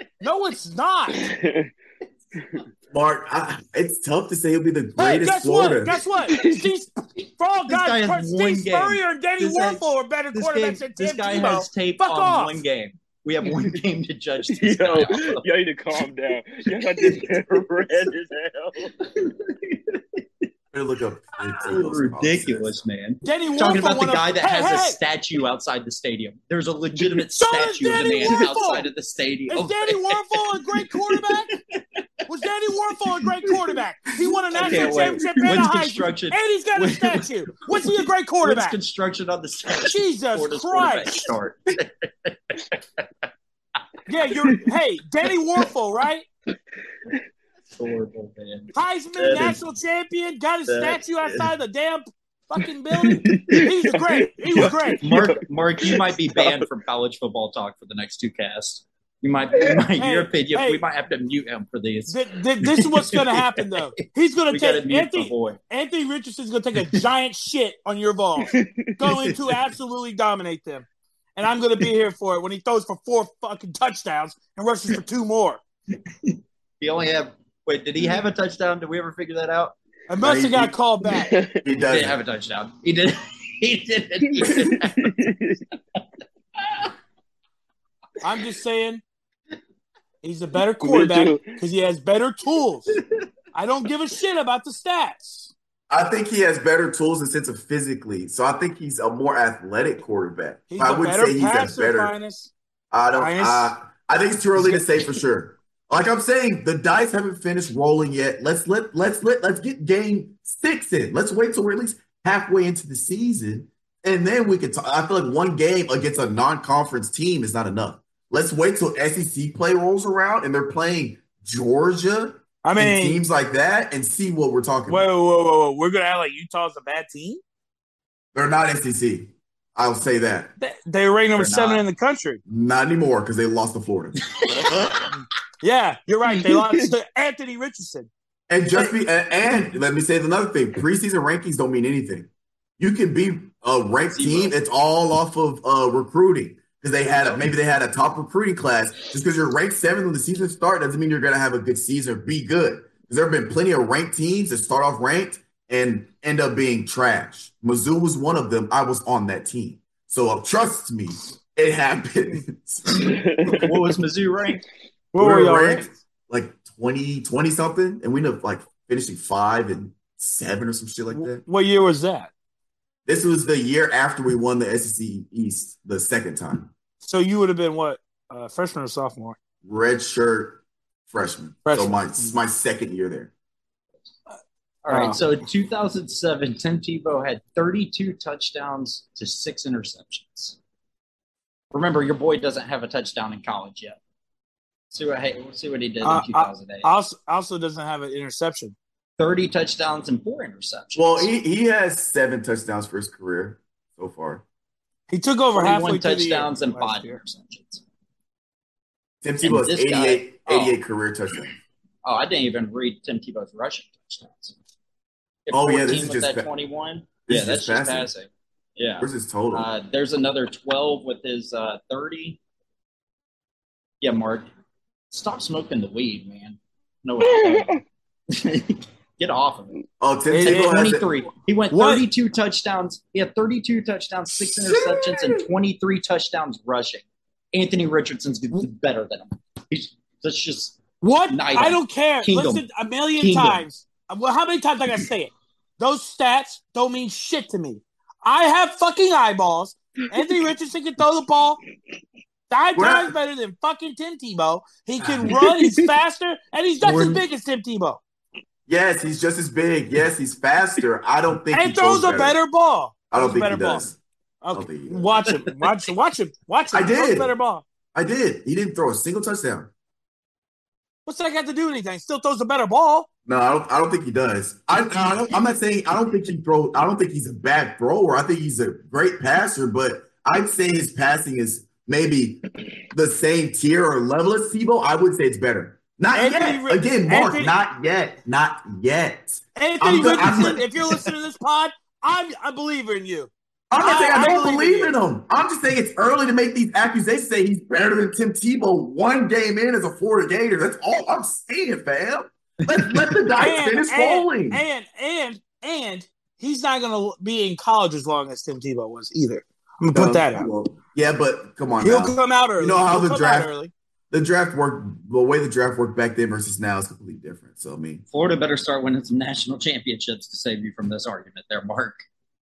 [LAUGHS] No, it's not. [LAUGHS] Mark, I, it's tough to say he'll be the Hey, greatest guess Florida. what? Guess what? Steve, for all [LAUGHS] This guy guys, has Steve one game. Spurrier and Danny This guy- Wuerffel are better This, game, quarterbacks than this Tim guy Tebow. has tape Fuck on off. one game. We have one game to judge this Yo, guy off y'all need to calm down. Y'all got this man red as hell. Better look up. Ah, ridiculous, man. Danny Wuerffel Talking about the won a- guy that hey, has a statue outside the stadium. There's a legitimate [LAUGHS] So statue of the man Wuerffel. outside of the stadium. Is Danny Wuerffel a great quarterback? Was Danny Wuerffel a great quarterback? He won a national wait. championship and a When's construction? And he's got a when- statue. Was he a great When's quarterback? construction on the statue? Jesus Florida's quarterback Christ. Start. [LAUGHS] Yeah, you're. Hey, Danny Wuerffel, right? Horrible, man. Heisman, That is- national champion, got his that statue outside the damn fucking [LAUGHS] building. He's great. He was great. Mark, Mark, you might be banned from college football talk for the next two casts. You might, you might Hey, your opinion. hey. we might have to mute him for these. Th- th- this is what's going to happen, though. He's going [LAUGHS] to take Anthony. boy. Anthony Richardson's going to take a giant shit on your balls, going to absolutely dominate them, and I'm going to be here for it when he throws for four fucking touchdowns and rushes for two more. He only have. Wait, did he have a touchdown? Did we ever figure that out? I must he- have got called back. [LAUGHS] He He does. didn't have a touchdown. He did. [LAUGHS] He didn't. He didn't have a I'm just saying, he's a better [LAUGHS] quarterback because he has better tools. I don't give a shit about the stats. I think he has better tools in the sense of physically. So I think he's a more athletic quarterback. He's I a would better say he's a better. Finest. I don't. Minus- Uh, I think it's too early to say for sure. Like I'm saying, the dice haven't finished rolling yet. Let's let let's let let's get game six in. Let's wait till we're at least halfway into the season, and then we can talk. I feel like one game against a non-conference team is not enough. Let's wait till SEC play rolls around and they're playing Georgia I and mean, teams like that, and see what we're talking whoa, about. whoa, whoa, whoa. We're gonna act like Utah's a bad team. They're not SEC. I'll say that. They, they rank number They're seven not. in the country. Not anymore because they lost to Florida. [LAUGHS] Yeah, you're right. They lost [LAUGHS] to Anthony Richardson. And just be and, and let me say another thing: preseason rankings don't mean anything. You can be a ranked team; it's all off of uh, recruiting because they had a, maybe they had a top recruiting class. Just because you're ranked seventh when the season starts doesn't mean you're going to have a good season or be good. Because there have been plenty of ranked teams that start off ranked and end up being trash. Mizzou was one of them. I was on that team, so uh, trust me, it happens. [LAUGHS] what was Mizzou ranked? What We were ranked ranked? like 20, 20 something, and we ended up like finishing five and seven or some shit like that. What year was that? This was the year after we won the SEC East the second time. So you would have been what? Uh, freshman or sophomore? Red shirt freshman. So Freshman. my my second year there. All right, Oh. so in 2007, Tim Tebow had 32 touchdowns to six interceptions. Remember, your boy doesn't have a touchdown in college yet. See what hey, we'll see what he did Uh, in 2008. Also, also doesn't have an interception. 30 touchdowns and four interceptions. Well, he, he has seven touchdowns for his career so far. He took over 21 halfway through touchdowns year and five year. interceptions. Tim And Tebow has this guy- 88, oh. 88 career touchdowns. Oh, I didn't even read Tim Tebow's rushing touchdowns. If Oh, yeah, this 14 is with just that 21. this yeah, is that's just just passing. passing. Yeah. Where's his total? Uh, there's another 12 with his uh, 30. Yeah, Mark, stop smoking the weed, man. No, what [LAUGHS] Get off of him. Oh, Tim It- Tebow has it. 23. He went What? 32 touchdowns. He had 32 touchdowns, six interceptions, and 23 touchdowns rushing. Anthony Richardson's better than him. He's that's just What? Night I don't care. Kingdom. Listen a million Kingdom. times. Well, how many times I gotta say it? Those stats don't mean shit to me. I have fucking eyeballs. Anthony [LAUGHS] Richardson can throw the ball five We're not- times better than fucking Tim Tebow. He can [LAUGHS] run. He's faster, and he's just as We're- big as Tim Tebow. Yes, he's just as big. Yes, he's faster. I don't think he And throws a better. better ball. I don't Throws think he ball. does. don't Okay, he does. watch him. Watch him. Watch him. Watch him. [LAUGHS] I Throws a did. better ball. I did. He didn't throw a single touchdown. What's that got to do with anything? Still throws a better ball. No, I don't. I don't think he does. I, I don't, I'm not saying. I don't think he throw. I don't think he's a bad thrower. I think he's a great passer. But I'd say his passing is maybe the same tier or level as Tebow. I would say it's better. Not Anthony yet. Again, Mark. Anthony- not yet. Not yet. Anthony I'm good- I'm Richardson, if you're listening to this pod, I'm a believer in you. I'm not saying I I- I don't believe believe in in him. I'm just saying it's early to make these accusations. Say he's better than Tim Tebow one game in as a Florida Gator. That's all I'm saying, fam. Let, let the [LAUGHS] dice finish falling. and and and he's not going to be in college as long as Tim Tebow was either. I'm gonna put Um, that out. well, yeah, but come on He'll now. come out early. You know how He'll the come draft- out early. The draft work, the way the draft worked back then versus now is completely different. So I mean, Florida better start winning some national championships to save you from this argument there, Mark.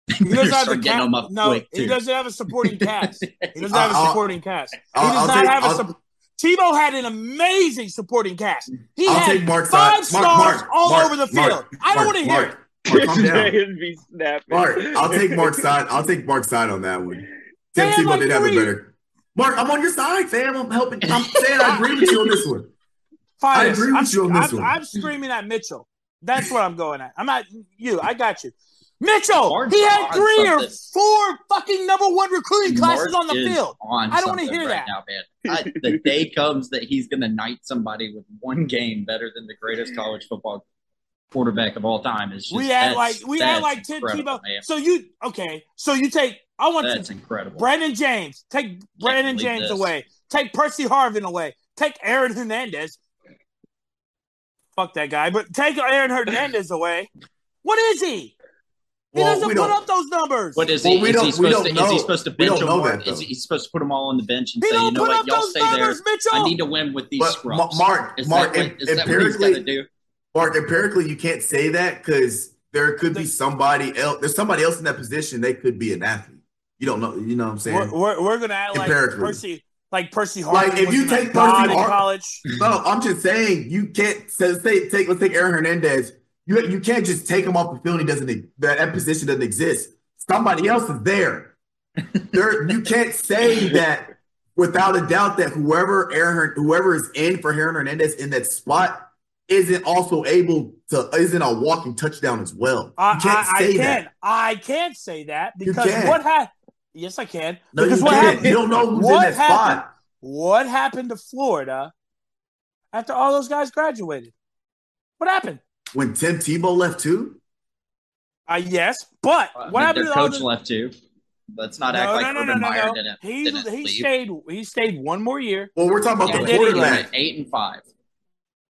[LAUGHS] He doesn't have a the getting cast. No, he doesn't have a supporting [LAUGHS] cast. He doesn't have a I'll- supporting cast. He I'll- does I'll not take- have a I'll- sup- Tebow had an amazing supporting cast. He I'll had take Mark's five side. stars Mark, Mark, all Mark, over the Mark, field. I don't want to hear it. Mark, Mark, calm down. Niggas be snapping. Mark, I'll take Mark's side. I'll take Mark's side on that one. They Tim had Tebow like did have it better. Mark, I'm on your side, fam. I'm helping. I'm saying I agree with you on this one. Fine. I agree with I'm, you on this I'm, one. I'm screaming at Mitchell. That's what I'm going at. I'm at you. I got you. Mitchell, Mark's he had three or four fucking number one recruiting classes Mark on the field. on I don't wanna hear right that. now, man. I, the day [LAUGHS] comes that he's going to knight somebody with one game better than the greatest college football quarterback of all time. Is We had like we had like Tim incredible, Tebow. man. So you okay? So you take. I want That's to incredible. Brandon James. Take Brandon James this. away. Take Percy Harvin away. Take Aaron Hernandez. Fuck that guy. But take Aaron Hernandez away. What is he? He Well, doesn't put up those numbers. What is Well, he? we is, don't- he we supposed don't to, is know. he supposed to bench don't him know more? that, Is though. he supposed to put them all on the bench and he say, you don't know put what, up y'all those stay numbers, there. Mitchell. I need to win with these But, scrubs. Mark, is Mark, that, em- what, is that what he's got to empirically, do? Mark, empirically, you can't say that because there could be somebody else. There's somebody else in that position. They could be an athlete. You don't know. You know what I'm saying? We're, we're, we're gonna act like Empirically. Percy, like Percy Harvin. Like, if you take god Percy in college, No, I'm just saying you can't say, say take let's take Aaron Hernandez. You you can't just take him off the field. He doesn't that, position doesn't exist. Somebody else is there. [LAUGHS] there you can't say that without a doubt that whoever Aaron whoever is in for Aaron Hernandez in that spot isn't also able to isn't a walking touchdown as well. I, You can't I, I say can. that. I can't say that because what happened? Yes, I can. No, because you what happened? You don't know who's in that happened? spot. What happened to Florida after all those guys graduated? What happened? When Tim Tebow left too. Uh, yes, but I what mean, happened their to coach the- left too. Let's not No, act like no, no, Urban no, no, Meyer no. didn't, He didn't he leave. stayed. He stayed one more year. Well, we're talking about And the then he He quarterback. eight and five.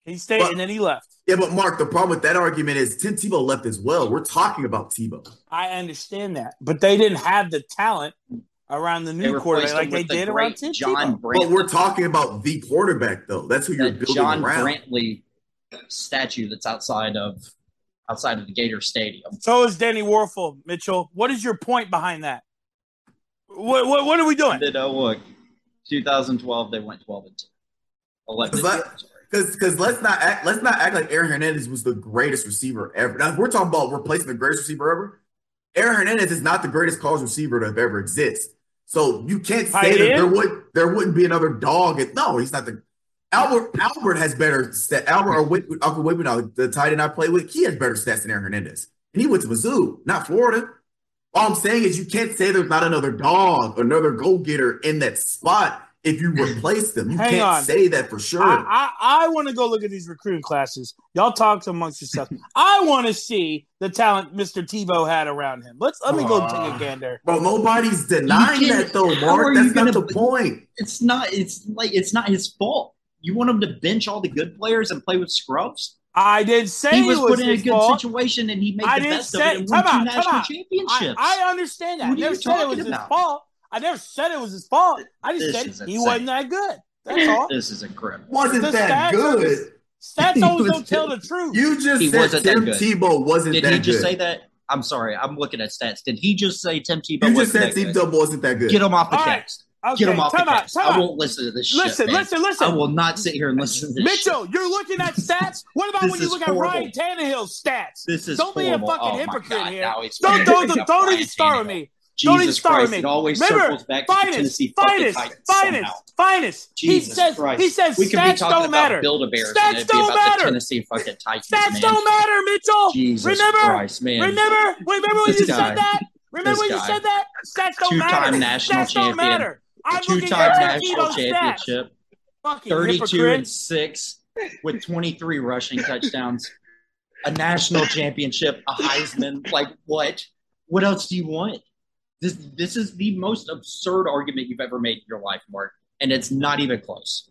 He stayed But- and then he left. Yeah, but Mark, the problem with that argument is Tim Tebow left as well. We're talking about Tebow. I understand that, but they didn't have the talent around the new quarterback like they the did around Tim John Tebow. But we're talking about the quarterback, though. That's who you're that building John around. Brantley statue that's outside of outside of the Gator Stadium. So is Danny Wuerffel, Mitchell. What is your point behind that? What what, what are we doing? Did uh, look, 2012 they went 12 and two. 11 Is and that- two, sorry. Because because let's not act let's not act like Aaron Hernandez was the greatest receiver ever. Now, we're talking about replacing the greatest receiver ever, Aaron Hernandez is not the greatest college receiver to have ever exist. So you can't say Tight that end? there would there wouldn't be another dog. At, no, he's not the Albert. Albert has better stat. Albert or Whit, Uncle Whitman, uh, the tight end I play with, he has better stats than Aaron Hernandez, and he went to Mizzou, not Florida. All I'm saying is you can't say there's not another dog, another go getter in that spot if you replace them. You Hang can't on. say that for sure. I, I, I want to go look at these recruiting classes. Y'all talk amongst yourselves. [LAUGHS] I want to see the talent Mr. Tebow had around him. Let's let me go take a gander. Bro, nobody's denying that though, Mark. That's not gonna- the point. It's not. It's like it's not his fault. You want him to bench all the good players and play with scrubs? I didn't say He was, was put in a good fault. situation and he made I the didn't best of it and time won two out, national out. I. I understand that. What I are never you said it was talking his fault. I never said it was his fault. I just This said he wasn't that good. That's all. this is incredible. Wasn't The that stats are good? Stats [LAUGHS] always don't tell the truth. You just He said wasn't that Tim good. Tebow wasn't Did that he just good. say that? I'm sorry. I'm looking at stats. Did he just say Tim Tebow you just wasn't said that Tim good? Tebow wasn't that good. Get him off the All right. Okay, Get him off the out, time I won't listen to this Listen, shit. listen, listen. I will not sit here and listen to this Mitchell, shit. you're looking at [LAUGHS] stats. What about when you look horrible. at Ryan Tannehill's stats? This is Don't be a fucking oh hypocrite here. Don't don't don't Ryan even start with me. Don't even start Christ! with It always Remember, circles back to finest, Tennessee fucking finest, finest, somehow. finest. Jesus he says Christ. he says we stats don't matter. Build-A-Bears and Stats it'd don't about matter. the Tennessee fucking Titans, Stats man. don't matter, Mitchell. Jesus remember, Christ, man. remember, remember when This you guy. said that. Remember when you said that? Stats don't Two-time matter. national Stats don't matter. I'm Two-time national championship, Fucking 32 hypocrite. and 6 with 23 rushing touchdowns, a national championship, a Heisman. Like, what? What else do you want? This, this is the most absurd argument you've ever made in your life, Mark, and it's not even close.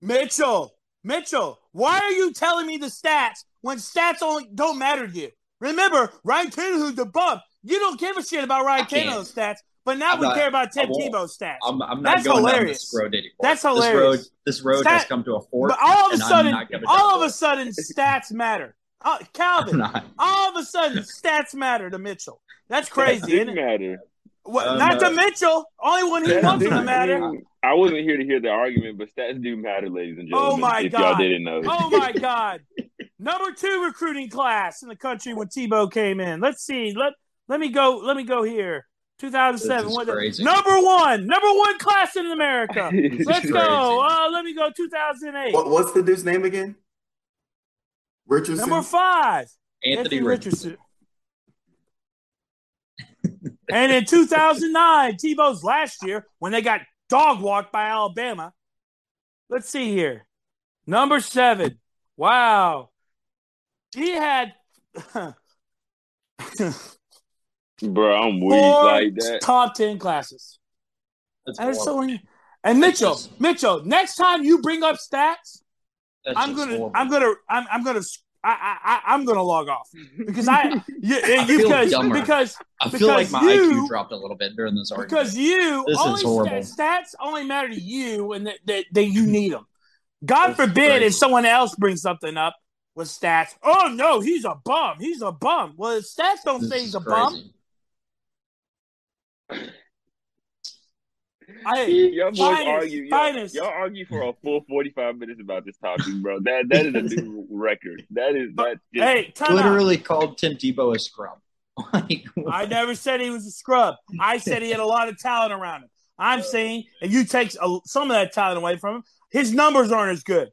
Mitchell, Mitchell, why are you telling me the stats when stats only don't matter to you? Remember, Ryan Tannehill's the bum. You don't give a shit about Ryan. Tannehill's stats, but now I'm we not- care about I Tim won't. Tebow's stats. I'm, I'm not That's going down hilarious. this road anymore. That's This road, hilarious. this road Stat- has come to a fork. but all of a sudden, all of a sudden, [LAUGHS] stats matter. Uh, Calvin, all of a sudden, stats matter to Mitchell. That's That crazy, isn't didn't it? matter. Well, Um, not uh, to Mitchell. Only when he Stats wants them to matter. I wasn't here to hear the argument, but stats do matter, ladies and gentlemen. Oh my if God. y'all didn't know. Oh my [LAUGHS] God. Number two recruiting class in the country when Tebow came in. Let's see. Let let me go. Let me go here. 2007. What the- crazy. number one. Number one class in America. [LAUGHS] Let's go. Uh, let me go. 2008. What, what's the dude's name again? Richardson. Number five. Anthony Richardson. [LAUGHS] and in 2009, Tebow's last year when they got dog walked by Alabama. Let's see here. Number seven. Wow. He had [LAUGHS] Bro, I'm weak four like that. top 10 classes. That's And, it's so, and Mitchell, just- Mitchell, next time you bring up stats, That's I'm gonna, horrible. I'm gonna, I'm, I'm gonna, I, I, I- I'm gonna log off because I, [LAUGHS] you, eh, I you because, dumber. because, I feel like because my you- IQ dropped a little bit during this argument. because you This is only horrible. stats, stats only matter to you and that, that, that you need them. God That's forbid crazy. if someone else brings something up with stats. Oh no, he's a bum. He's a bum. Well, his stats don't This say he's a bum. Crazy. I, Y'all boys finest, argue. Y'all, finest. y'all argue for a full 45 minutes about this topic, bro. That that is a new record. That is that. Hey, time out. Literally called Tim Tebow a scrub. [LAUGHS] I never said he was a scrub. I said he had a lot of talent around him. I'm uh, saying if you take a, some of that talent away from him, his numbers aren't as good.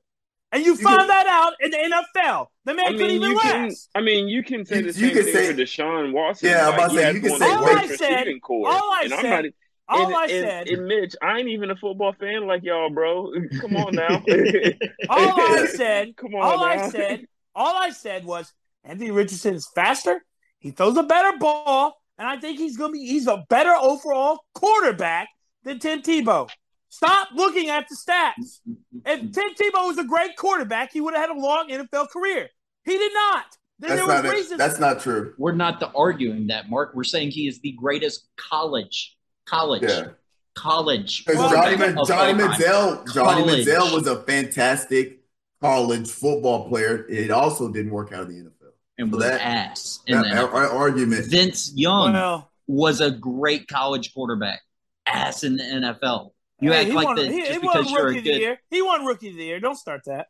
And you found that out in the NFL. The man I couldn't mean, even you can. last. I mean, you can say You- the you same can thing say- for Deshaun Watson. Yeah, I'm about to say, has you can say All I said- receiving corps. all I and I'm said- not. All and, I and- said, and Mitch, I ain't even a football fan like y'all, bro. [LAUGHS] Come on now. [LAUGHS] all I said, [LAUGHS] Come on all now. I said, all I said was Anthony Richardson is faster. He throws a better ball, and I think he's gonna be he's a better overall quarterback than Tim Tebow. Stop looking at the stats. If Tim Tebow was a great quarterback, he would have had a long NFL career. He did not. Then That's there was not reasons. That's not true. we're not the arguing that, Mark. We're saying he is the greatest college, college, Yeah. college. Because Well, Johnny, Man- Johnny. Manziel, Johnny College. Manziel was a fantastic college football player. It also didn't work out in the NFL. and So was that- ass. in That the NFL. ar- argument. Vince Young well, was a great college quarterback, ass in the NFL. You hey, act he like won, that he, just he because you're rookie a the good. year. He won rookie of the year. Don't start that.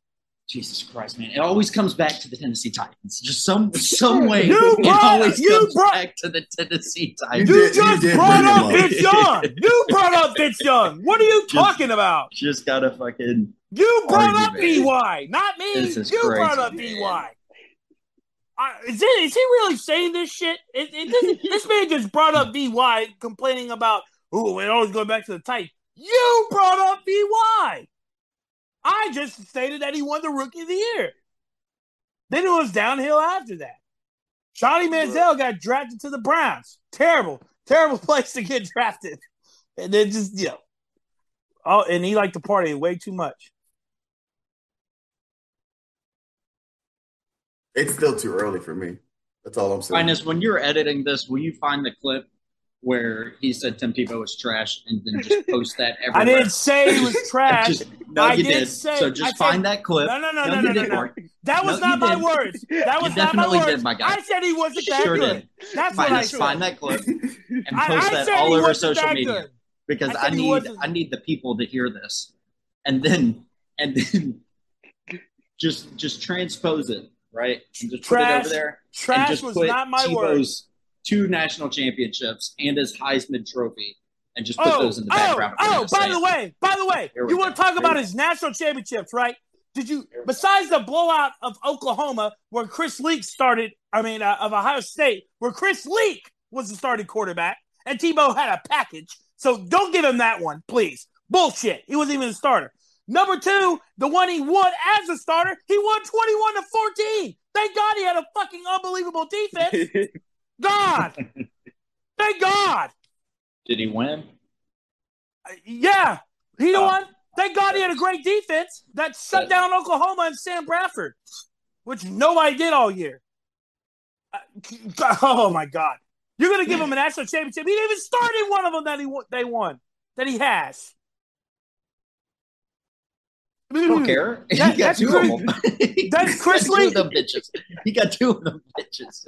Jesus Christ, man! It always comes back to the Tennessee Titans. Just some [LAUGHS] some way, You it brought- always you comes brought- back to the Tennessee Titans. You did- you just did brought up up. Vince Young. You brought up Vince Young. What are you [LAUGHS] Just- talking about? Just gotta fucking. You brought up Argument. VY, not me. This is you brought up crazy, VY. Uh, is, it, is he really saying this shit? It, it, this, this man just brought up VY complaining about, oh, it always going back to the tight. You brought up VY. I just stated that he won the rookie of the year. Then it was downhill after that. Johnny Manziel got drafted to the Browns. Terrible, terrible [LAUGHS] place to get drafted. And then just, you know. Oh, and he liked to party way too much. It's still too early for me. That's all I'm saying. Finest, when you're editing this, will you find the clip where he said Tim Tebow was trash and then just [LAUGHS] post that everywhere? I didn't say he was [LAUGHS] trash. Just- no, I you did did. say- so I just said- find that clip. No, no, no, No, no, no, no, did, no. Mark. That was No, not my did. words. That was not my words. did, my guy. I said he wasn't that Sure good. did. That's what I said. find that clip [LAUGHS] and post I that all over social media good. because I I, need wasn't. I need the people to hear this, and then and then just just transpose it right and just put it Trash. over there and Trash just was put not my Tebow's words. Two national championships and his Heisman Trophy and just put Oh, those in the oh, background. we're oh! By the way, by the way, you want to talk Here about his national championships, right? Did you, besides the blowout of Oklahoma, where Chris Leak started, I mean, uh, of Ohio State, where Chris Leak was the starting quarterback, and Tebow had a package. So don't give him that one, please. Bullshit. He wasn't even a starter. Number two, the one he won as a starter, he won 21 to 14. Thank God he had a fucking unbelievable defense. [LAUGHS] God. [LAUGHS] Thank God. Did he win? Uh, Yeah, he Oh. won. Thank God he had a great defense that shut down Oklahoma and Sam Bradford, which nobody did all year. Uh, [LAUGHS] oh my God! You're gonna give him a national championship? He didn't even start in one of them that he they won that he has. I don't care. [LAUGHS] That- he got that's two Chris- of them. He [LAUGHS] [LAUGHS] that's got Chris two Leak. of them bitches. He got two of them bitches.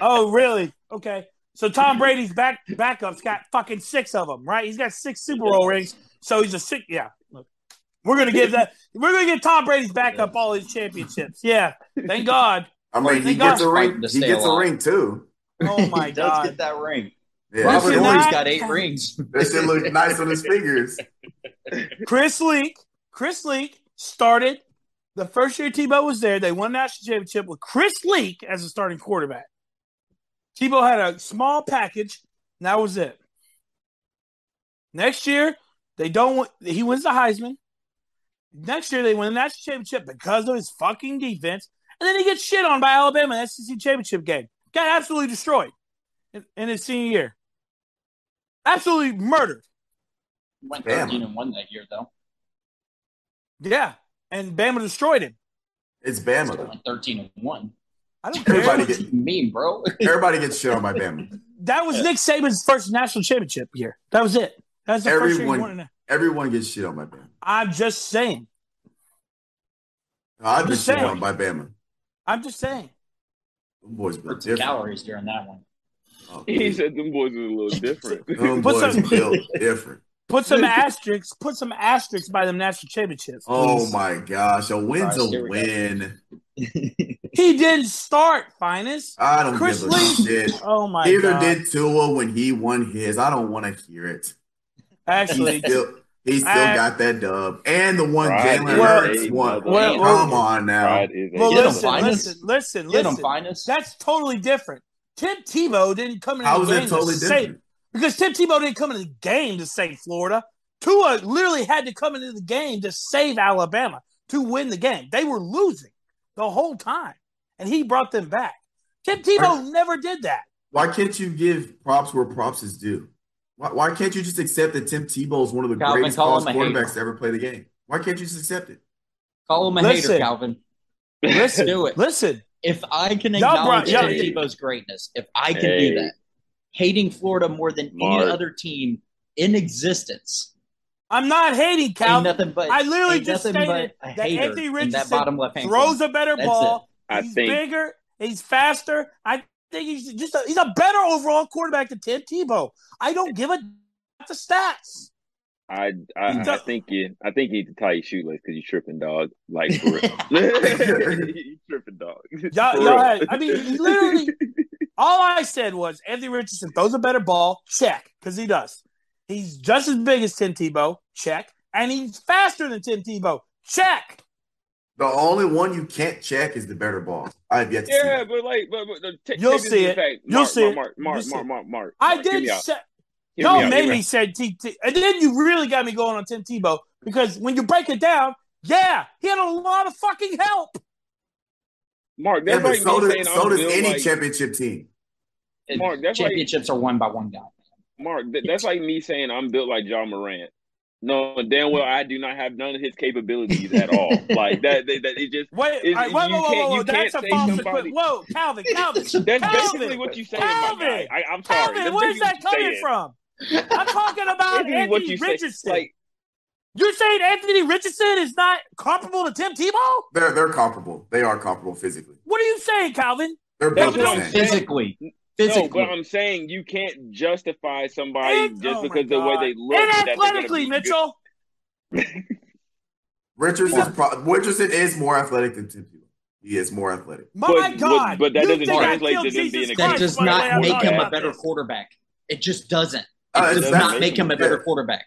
Oh, really? Okay. So Tom Brady's back backup's got fucking six of them, right? He's got six Super Bowl rings. So he's a six. Yeah. Look, we're gonna give that. We're gonna give Tom Brady's backup all his championships. Yeah. Thank God. I mean, he Thank gets a ring. He stay gets a ring too. Oh my he does God. get that ring. Yeah, This Robert is that Horry's not- got eight rings. shit look nice on his fingers. Chris Leak. Chris Leak started the first year Tebow was there. They won national championship with Chris Leak as a starting quarterback. Tebow had a small package. And that was it. Next year, they don't. win- He wins the Heisman. Next year, they win the national championship because of his fucking defense, and then he gets shit on by Alabama in the SEC championship game. Got absolutely destroyed in, in his senior year. Absolutely murdered. Went Damn. 13 and 1 that year, though. Yeah, and Bama destroyed him. It's Bama though. 13 and 1. I don't care. Everybody What get mean, bro? everybody gets shit on by Bama. That was Nick Saban's first national championship year. That was it. That's the first year he Everyone- won it. Everyone gets shit on by Bama. I'm just saying. No, I I'm get just shit saying. on by Bama. I'm just saying. Them boys built different. calories during that one. Oh, he said them boys was a little [LAUGHS] different. them boys some- built different. Put some asterisks. Put some asterisks by them national championships. Oh please. my gosh, a win's Christ, a here we go. win. [LAUGHS] He didn't start, finest. I don't Chris give a Leak- shit. Oh my Neither god. did Tua when he won his. I don't want to hear it. Actually, He still, he still I- got that dub, and the one Pride Jalen is Well- Hurts a won. well- Come on now. Pride is a well, Get 'em, listen, Finest. listen, listen, Get him, listen. finest. That's totally different. Tim Tebow didn't come in How the was game that totally save different? Because Tim Tebow didn't come into the game to save Florida. Tua literally had to come into the game to save Alabama to win the game. They were losing the whole time, and he brought them back. Tim Tebow never did that. Why can't you give props where props is due? Why, why can't you just accept that Tim Tebow is one of the Calvin, greatest call college him hater. quarterbacks to ever play the game? Why can't you just accept it? Call him a Listen. hater, Calvin. Listen, Do it. listen. If I can Y'all acknowledge brought- Tim Tebow's greatness, if I can Hey. do that, hating Florida more than Mark. any other team in existence, I'm not hating ain't Cal. nothing but I literally just nothing stated but a that hater Anthony in that Richardson bottom throws a better That's ball. I he's think bigger. He's faster. I think he's just a, he's a better overall quarterback than Tim Tebow. I don't give a the stats. I I, He's I a- think you I think you need to tie your shoelace because you're tripping, dog. Like [LAUGHS] for real. [LAUGHS] you tripping, dog. Y'all, For y'all real. had, I mean, literally, [LAUGHS] all I said was Anthony Richardson throws a better ball. Check, because he does. He's just as big as Tim Tebow. Check, and he's faster than Tim Tebow. Check. The only one you can't check is the better ball. I have yet to see. Yeah, that. but like, but, but the- take- You'll take see it. fact. You'll Mark, see it. Mark, Mark, Mark. Mark, Mark, I Mark, did me out. say. Hear me Y'all made me say T, T, and then you really got me going on Tim Tebow because when you break it down, yeah, he had a lot of fucking help. Mark, that's but like so me does, saying so I'm does built any like championship team. And Mark, that's like- championships are won by one guy. Mark. That, that's like me saying I'm built like John Morant. No, damn well I do not have none of his capabilities at all. [LAUGHS] like that, that, that it just Wait, It- all right, whoa, you whoa, whoa, can't- whoa, you That's a can't say false somebody- equi- Whoa, Calvin, Calvin, [LAUGHS] that's Calvin, basically what you saying, my Calvin, guy. I, I'm sorry. Calvin, That's where's that basically what coming you from? [LAUGHS] I'm talking about saying. Basically what Anthony you say. Richardson. Like, You're saying Anthony Richardson is not comparable to Tim Tebow? They're they're comparable. They are comparable physically. What are you saying, Calvin? They're That's both the same. saying. Physically, no, but I'm saying you can't justify somebody And- just oh because the way they look. And that they're gonna athletically. Mitchell. [LAUGHS] Richardson, pro- Richardson is more athletic than Tim Tebow. He is more athletic. My But- God. but that doesn't translate killed to them Jesus being a that does by the way not make him a better quarterback. It just doesn't. It Uh, does not make him a better yeah. quarterback.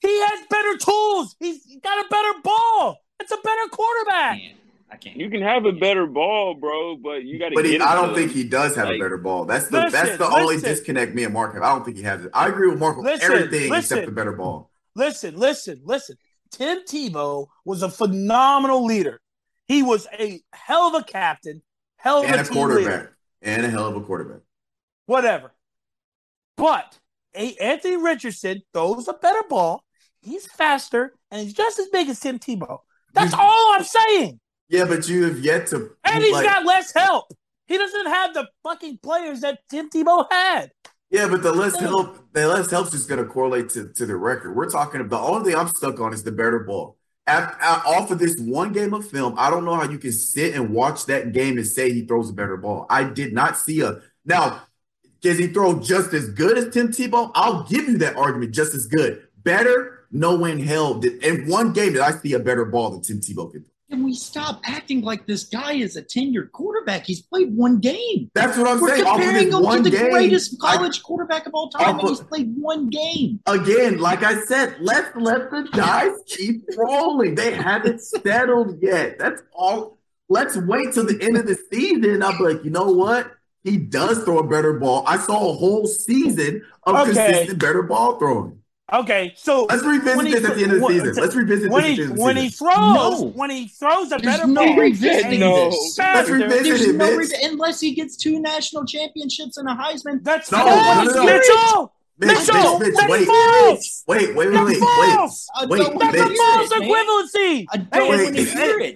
He has better tools. He's got a better ball. It's a better quarterback. can't. I can't. You can have a better ball, bro, but you got to But get he, it I don't them. think he does have a better ball. That's the Listen, that's the only listen. disconnect me and Mark have. I don't think he has it. I agree with Mark on Listen, everything listen. except the better ball. Listen, listen, listen. Tim Tebow was a phenomenal leader. He was a hell of a captain, hell of And a a team quarterback. leader. And a hell of a quarterback. Whatever. But a- Anthony Richardson throws a better ball. He's faster and he's just as big as Tim Tebow. That's You- all I'm saying. Yeah, but you have yet to And he's like- got less help. He doesn't have the fucking players that Tim Tebow had. Yeah, but the less help, the less help's just going to correlate to, to the record. We're talking about the only thing I'm stuck on is the better ball. Off of this one game of film, I don't know how you can sit and watch that game and say he throws a better ball. I did not see a now. Does he throw just as good as Tim Tebow? I'll give you that argument, just as good. Better? No in hell. Did, in one game did I see a better ball than Tim Tebow could. Can we stop acting like this guy is a tenured quarterback? He's played one game. That's what I'm We're saying. Off of comparing this him to the game, greatest I- college quarterback of all time, I'll and he's played one game. again, like I said, let's let the guys keep rolling. They haven't settled yet. That's all. Let's wait till the end of the season. I'll be like, you know what? He does throw a better ball. I saw a whole season of Okay. consistent better ball throwing. Okay, so Let's revisit When this at the end of the season. Let's revisit when this at he the end of the when he throws No. when he throws a There's better no ball, revisiting No. Let's revisit There's it, no Mitch. re- unless he gets two national championships and a Heisman. That's No, false, no, no, no. Mitchell. Mitch, Mitchell, Mitch, Mitch, that's wait, false. wait, wait, wait, That's wait, wait. false. I Wait, don't That's Mitch. a wanna hear false it, man. equivalency. I don't Hey, want to Wait. hear it.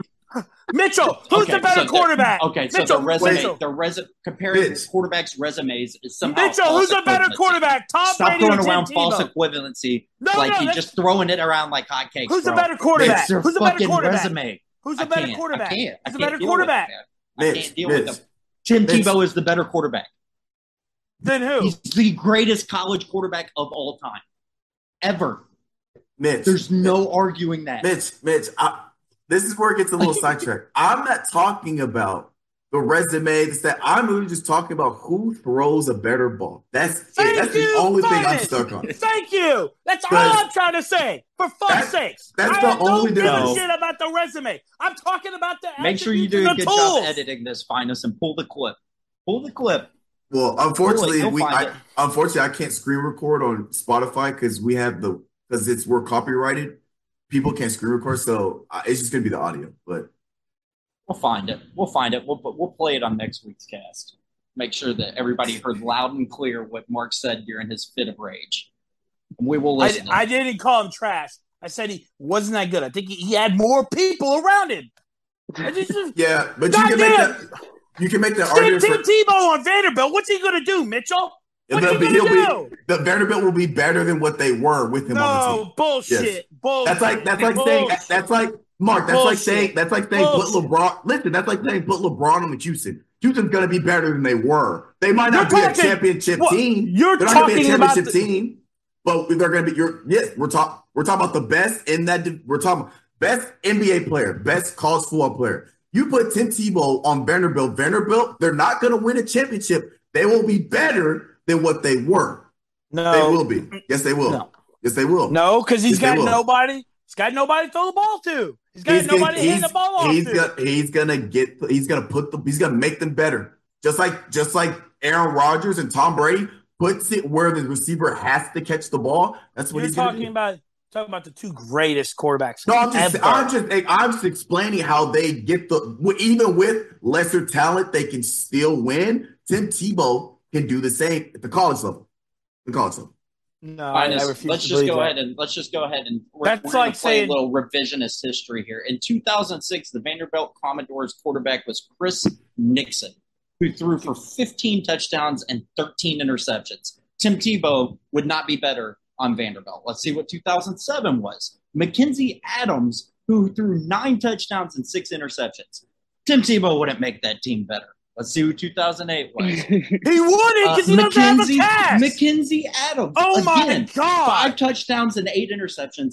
Mitchell, who's Okay, the better so the- quarterback? Okay, so the resume, Mitchell. the res, comparing Mitch. quarterbacks' resumes is somehow Mitchell, false who's a better equivalency. quarterback? Tom Stop Brady or throwing Tim around false Tebow? equivalency No, like no, you're that's- just throwing it around like hotcakes. Who's bro. a better quarterback? It's their Who's a better fucking quarterback? resume. Who's I a better can't. quarterback? I can't. I Who's a can't better deal quarterback? With it, man. I Mitch, can't deal Mitch, with them. Tim Mitch. Tebow is the better quarterback. Then who? He's the greatest college quarterback of all time, ever. Mitch. There's no arguing that. Mitch, Mitch, I, this is where it gets a little [LAUGHS] sidetracked. I'm not talking about the resume, the stat. I'm really just talking about who throws a better ball. That's it. Thank That's you, the only thing I'm stuck on. Thank you. That's all I'm trying to say. For fuck's That's- sakes. that's I the have no only give a shit about the resume. I'm talking about the Make sure you do a good and the job editing this, Finus, and pull the clip. Pull the clip. Well, unfortunately, we I, unfortunately I can't screen record on Spotify because we have the because it's we're copyrighted. People can't screen record, so uh, it's just gonna be the audio. But We'll find it. We'll find it. We'll we'll play it on next week's cast. Make sure that everybody heard loud and clear what Mark said during his fit of rage. And we will I, listen. to I didn't call him trash. I said he wasn't that good. I think he, he had more people around him. I just, [LAUGHS] yeah, but you can make Goddamn. that you can make that Tim, argument Tim for Tebow on Vanderbilt. What's he gonna do, Mitchell? What's He'll he gonna he'll do? be- the Vanderbilt will be better than what they were with him on the team. No bullshit. Yes. That's like that's like saying that's like Mark. That's like saying that's like saying put LeBron. Listen, that's like saying put LeBron on with Houston. Houston's gonna be better than they were. They might not You're be talking- a championship team. You're They're not gonna be a talking about championship the, team, but they're gonna be. You're yes. We're talking. We're talking about the best in that. We're talking best NBA player, best college football player. You put Tim Tebow on Vanderbilt. Vanderbilt, they're not gonna win a championship. They will be better than what they were. no, They will be. Yes, they will. No. Yes, they will. no, because he's Yes, got nobody. He's got nobody to throw the ball to. He's got He's gonna, nobody to hand he's, the ball off he's to. gonna he's gonna get he's gonna put the he's gonna make them better. Just like just like Aaron Rodgers and Tom Brady puts it where the receiver has to catch the ball. That's what You're he's talking do. about talking about the two greatest quarterbacks. No, I'm just ever. I'm just I'm just explaining how they get the even with lesser talent they can still win. Tim Tebow can do the same at the college level. The college level. No, I, I Finest, refuse let's just go that. ahead and let's just go ahead and we're, That's we're like saying- a little revisionist history here. In 2006, the Vanderbilt Commodores quarterback was Chris Nickson, who threw for 15 touchdowns and 13 interceptions. Tim Tebow would not be better on Vanderbilt. Let's see what 2007 was. Mackenzie Adams, who threw nine touchdowns and six interceptions. Tim Tebow wouldn't make that team better. Let's see who 2008 [LAUGHS] was. He wouldn't because Uh, he doesn't have the Mackenzie, cash. Mackenzie Adams. oh my god! five touchdowns and eight interceptions.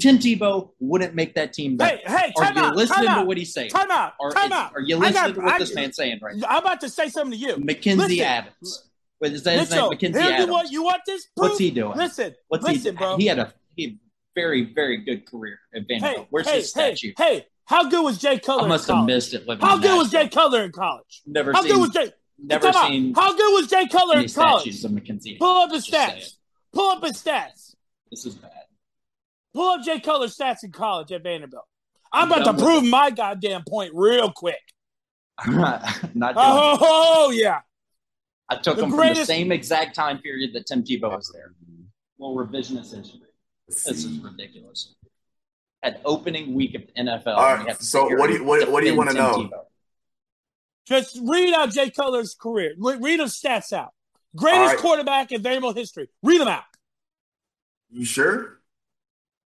Tim Tebow wouldn't make that team better. Hey, hey, are time you out, listening time to out, what he's saying? time out, Are, time is- out. are you I listening got- to what I- this man's saying right now? I'm about to say something to you. Mackenzie Listen. Adams. What is that his name? Mitchell, Mackenzie here you Adams. want you want this proof? What's he doing? Listen, What's listen, he, bro. He had a he had very, very good career at Vanderbilt. hey, Where's hey, his hey, statue? hey, how good was Jay Cutler? I must in have missed it How good was Jay. Cutler in college? Never How seen, good was Jay? never Time out. seen How good was Jay Cutler in college? statues of Mackenzie. Pull up his Just stats. Pull up his stats. This is bad. Pull up Jay Cutler's stats in college at Vanderbilt. I'm I'm about to prove my goddamn point real quick. [LAUGHS] Not doing Oh, oh, yeah. I took The him from the same exact time period that Tim Tebow was there. Well, revisionist history. This is ridiculous. At opening week of the NFL, All right, we have to so what do you- what- what do you wanna know? Tebow. Just read out Jay Cutler's career. Re- Read his stats out. Greatest All right. quarterback in Vanderbilt history. Read them out. You sure?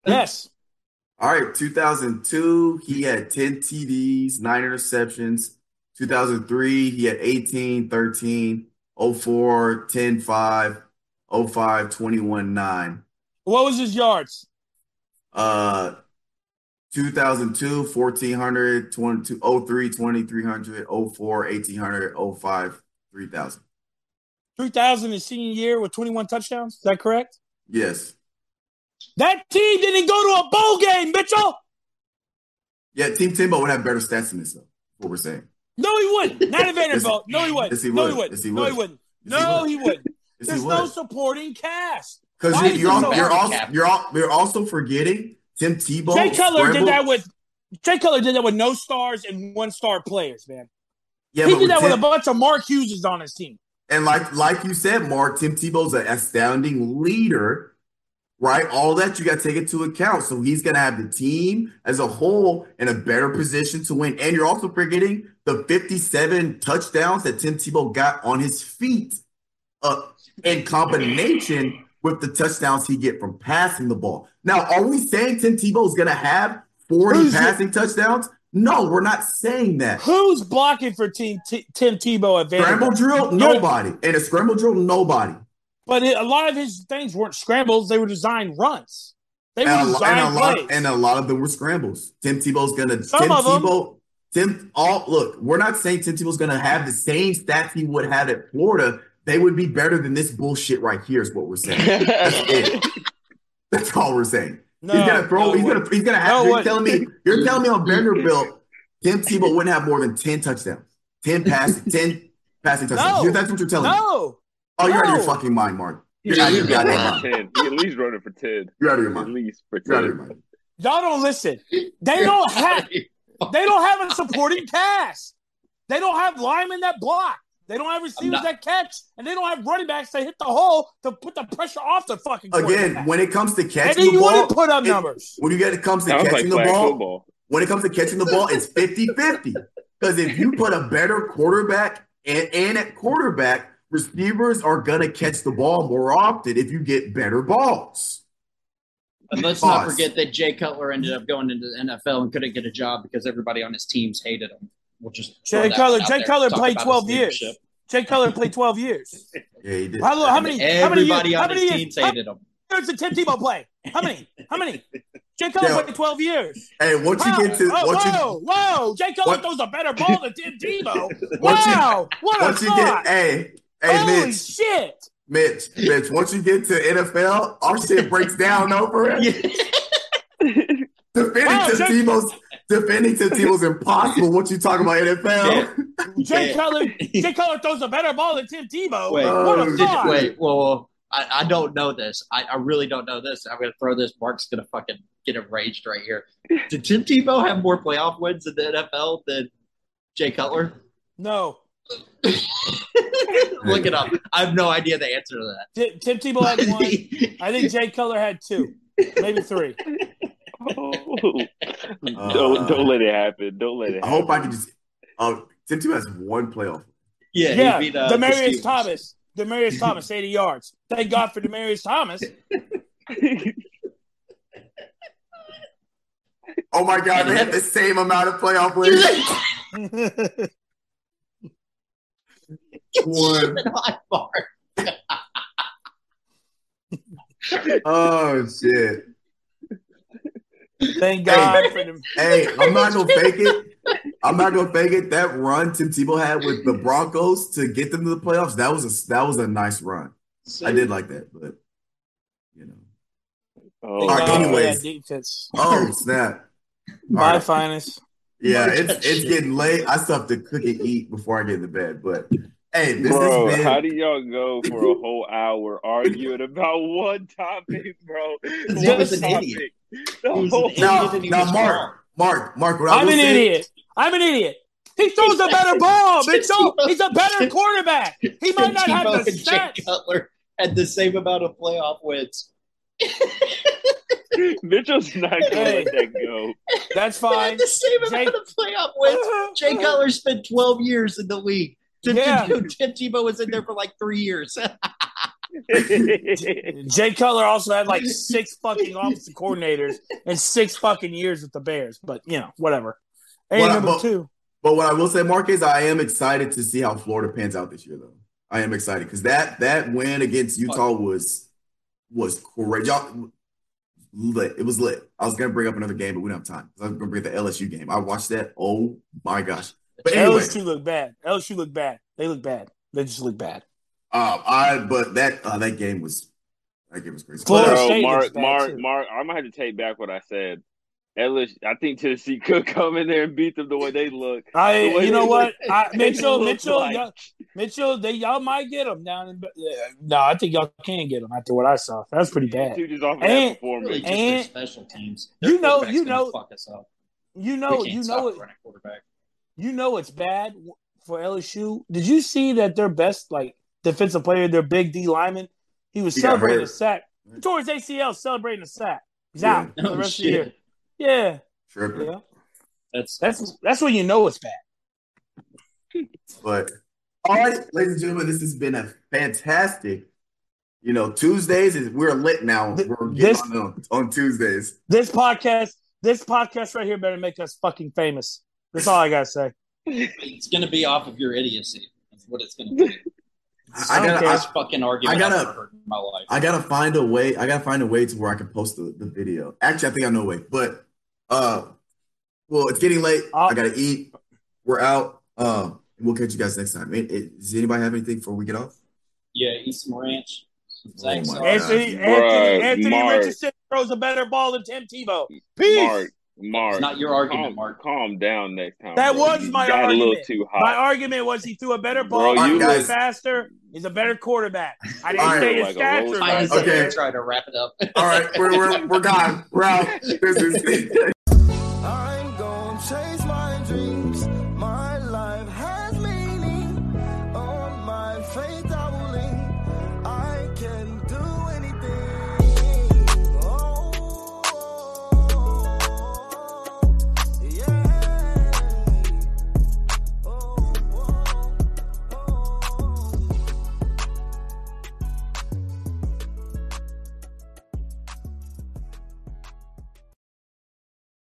Yes. [CLEARS THROAT] All right, 2002, he had 10 TDs, nine interceptions. 2003, he had 18, 13, 04, 10, 5, 05, 21, 9. What was his yards? Uh, 2002, 1400, 22, 03, 2300, 04, 1800, 05, 3000. 3000 his senior year with 21 touchdowns. Is that correct? Yes. That team didn't go to a bowl game, Mitchell. Yeah, Team Timbo would have better stats than this, though. What we're saying. No, he wouldn't. Not [LAUGHS] at Vanderbilt. No, he wouldn't. Yes, he no, he wouldn't. Yes, he no, he would. wouldn't. Yes, No, he wouldn't. There's he no supporting cast. Because you're, so you're, also, you're, al- you're also forgetting Tim Tebow. Jay Cutler did that with Jay Cutler did that with no stars and one star players, man. Yeah, he did that with a bunch of Mark Hughes on his team. And like like you said, Mark, Tim Tebow's an astounding leader, right? All that you got to take into account. So he's going to have the team as a whole in a better position to win. And you're also forgetting the 57 touchdowns that Tim Tebow got on his feet uh, in combination with the touchdowns he get from passing the ball. Now, are we saying Tim Tebow is going to have 40 Who's it? passing touchdowns? No, we're not saying that. Who's blocking for team T- Tim Tebow at Vanderbilt? Scramble drill, nobody. In a scramble drill, nobody. But it, a lot of his things weren't scrambles; they were designed runs. They were And a, designed and a lot, plays. and a lot of them were scrambles. Tim Tebow's gonna. Tim of. Tebow. Tim. All look. We're not saying Tim Tebow's gonna have the same stats he would have at Florida. They would be better than this bullshit right here. Is what we're saying. That's it. [LAUGHS] That's all we're saying. no, he's gonna throw. no, he's gonna. He's gonna have. No, you're telling me. You're telling me on Vanderbilt, Tim Tebow wouldn't have more than ten touchdowns, ten passing, [LAUGHS] ten passing touchdowns. No. That's what you're telling me. No, Oh, you're out of your fucking mind, Mark. You're at out of your goddamn mind. ten. He at least running for ten. You're out of your At mind. least for You're out of your mind. Y'all don't listen. They don't have. They don't have a supporting cast. They don't have linemen that block. They don't have receivers not- that catch, and they don't have running backs that hit the hole to put the pressure off the fucking. Again, when it comes to and catching then the you ball, want to put up it- numbers. when you get it comes to Sounds like catching the ball, football. when it comes to catching the ball, it's 50-50. Because if you put a better quarterback and, and at quarterback, receivers are gonna catch the ball more often if you get better balls. And let's not forget that Jay Cutler ended up going into the NFL and couldn't get a job because everybody on his teams hated him. We'll just Jay Cutler. Jay. Cutler played twelve years. Jay Cutler played twelve years. [LAUGHS] Yeah, he did. How, how many? How many years? Everybody How on many his years? teams How hated him. many years did Tim Tebow play? How many? How many? Jay Cutler Yeah. played twelve years. Hey, once you get to oh, once you whoa, whoa! Jay Cutler What- throws a better ball than Tim Tebow. [LAUGHS] Once you- Wow! what a once you get hey, hey Mitch. Holy Mitch, shit! Mitch, Mitch, once you get to NFL, our shit breaks down over it. [LAUGHS] Defending Wow, Tim Jay- Tebow's defending Tim Tebow's [LAUGHS] impossible. What you talking about NFL? [LAUGHS] Jay Yeah. Cutler, [LAUGHS] Jay Cutler throws a better ball than Tim Tebow. Wait, what a Oh, Did- wait, well, I, I don't know this. I, I really don't know this. I'm going to throw this. Mark's going to fucking get enraged right here. Did Tim Tebow have more playoff wins in the NFL than Jay Cutler? No, Look it up. I have no idea the answer to Tim, Tim Tebow had one. I think Jay Cutler had two, maybe three. Oh. don't don't let it happen. Don't let it I happen. hope I can just. Oh, Tim Tebow has one playoff. yeah, Yeah, beat, uh, the Demaryius Steelers. Thomas. Demaryius Thomas, 80 yards. Thank God for Demaryius Thomas. [LAUGHS] Oh my God, they had the same amount of playoff wins. [LAUGHS] One. Hot bar. [LAUGHS] Oh shit. Thank God for them. Hey, I'm not gonna fake it. I'm not gonna fake it. That run Tim Tebow had with the Broncos to get them to the playoffs, that was a that was a nice run. I did like that, but you know. Oh, All right, anyways. defense. Oh snap. My All right. finest. Yeah, it's it's getting late. I still have to cook and eat before I get into bed. But hey, this bro, has been how do y'all go for a whole hour [LAUGHS] arguing about one topic, bro? Because he One was an topic. idiot. The was whole- an now, and now was Mark. Mark, Mark, I I'm an say, idiot. I'm an idiot. He throws a better ball. [LAUGHS] Mitchell. He's a better [LAUGHS] quarterback. He might not have Tebow the and stats. Cutler had the same amount of playoff wins. Mitchell's not gonna Hey. let that go. That's fine. They fine. had the same Jay- amount of playoff wins. Jay Cutler spent 12 years in the league. Tim, Yeah. Tim, Tim Tebow was in there for like three years. [LAUGHS] Jay Cutler also had like six fucking offensive coordinators and six fucking years with the Bears. But you know, whatever. And Well, number but- two. But what I will say, Mark, is I am excited to see how Florida pans out this year, though. I am excited because that that win against Utah was was great. Y'all lit. It was lit. I was gonna bring up another game, but we don't have time. I was gonna bring up the LSU game. I watched that. Oh my gosh. But anyway, LSU look bad. LSU look bad. They look bad. They just look bad. um, I but that uh, that game was that game was crazy. Florida But, uh, State Mark, Mark, too. Mark, I'm gonna have to take back what I said. LSU, I think Tennessee [LAUGHS] could come in there and beat them the way they look. I, The you know what, [LAUGHS] look- I, Mitchell, Mitchell, like- y'all, Mitchell, they y'all might get them down in. yeah, No, I think y'all can get them after what I saw. That's pretty bad. Two just off of And- that really just And- special teams. You know- you know- fuck us up. You know, you know it. quarterback. You know it's bad for LSU. Did you see that their best like defensive player, their big D lineman, he was He got celebrating a sack. He tore his ACL celebrating a sack. He's Yeah. out for the Oh, rest of the year. Yeah, tripping. yeah. That's That's that's when you know it's bad. But all right, ladies and gentlemen, this has been a fantastic. You know, Tuesdays is we're lit now. We're getting this- on, on Tuesdays. This podcast, this podcast right here better make us fucking famous. That's all I gotta say. it's gonna be off of your idiocy. That's what it's gonna be. [LAUGHS] I gotta, I, fucking argument I gotta- I've never heard in my life. I gotta find a way. I gotta find a way to where I can post the, the video. Actually, I think I know a way. But uh, well, it's getting late. Uh, I gotta eat. We're out. Um, we'll catch you guys next time. Hey, hey, Does anybody have anything before we get off? yeah, eat some ranch. Some Oh Zach. God. Anthony, Bruh, Anthony, Anthony Richardson throws a better ball than Tim Tebow. Peace. Mark, Mark, It's not your argument, calm, Mark. Calm down next time. That bro. was You my got a little argument. too My argument was he threw a better Bro, ball. you he guys- was faster. He's a better quarterback. I didn't All right. say his Like a stats roll are I right. Okay. okay. trying to wrap it up. All right, we're we're, we're gone. We're out. [LAUGHS] This is.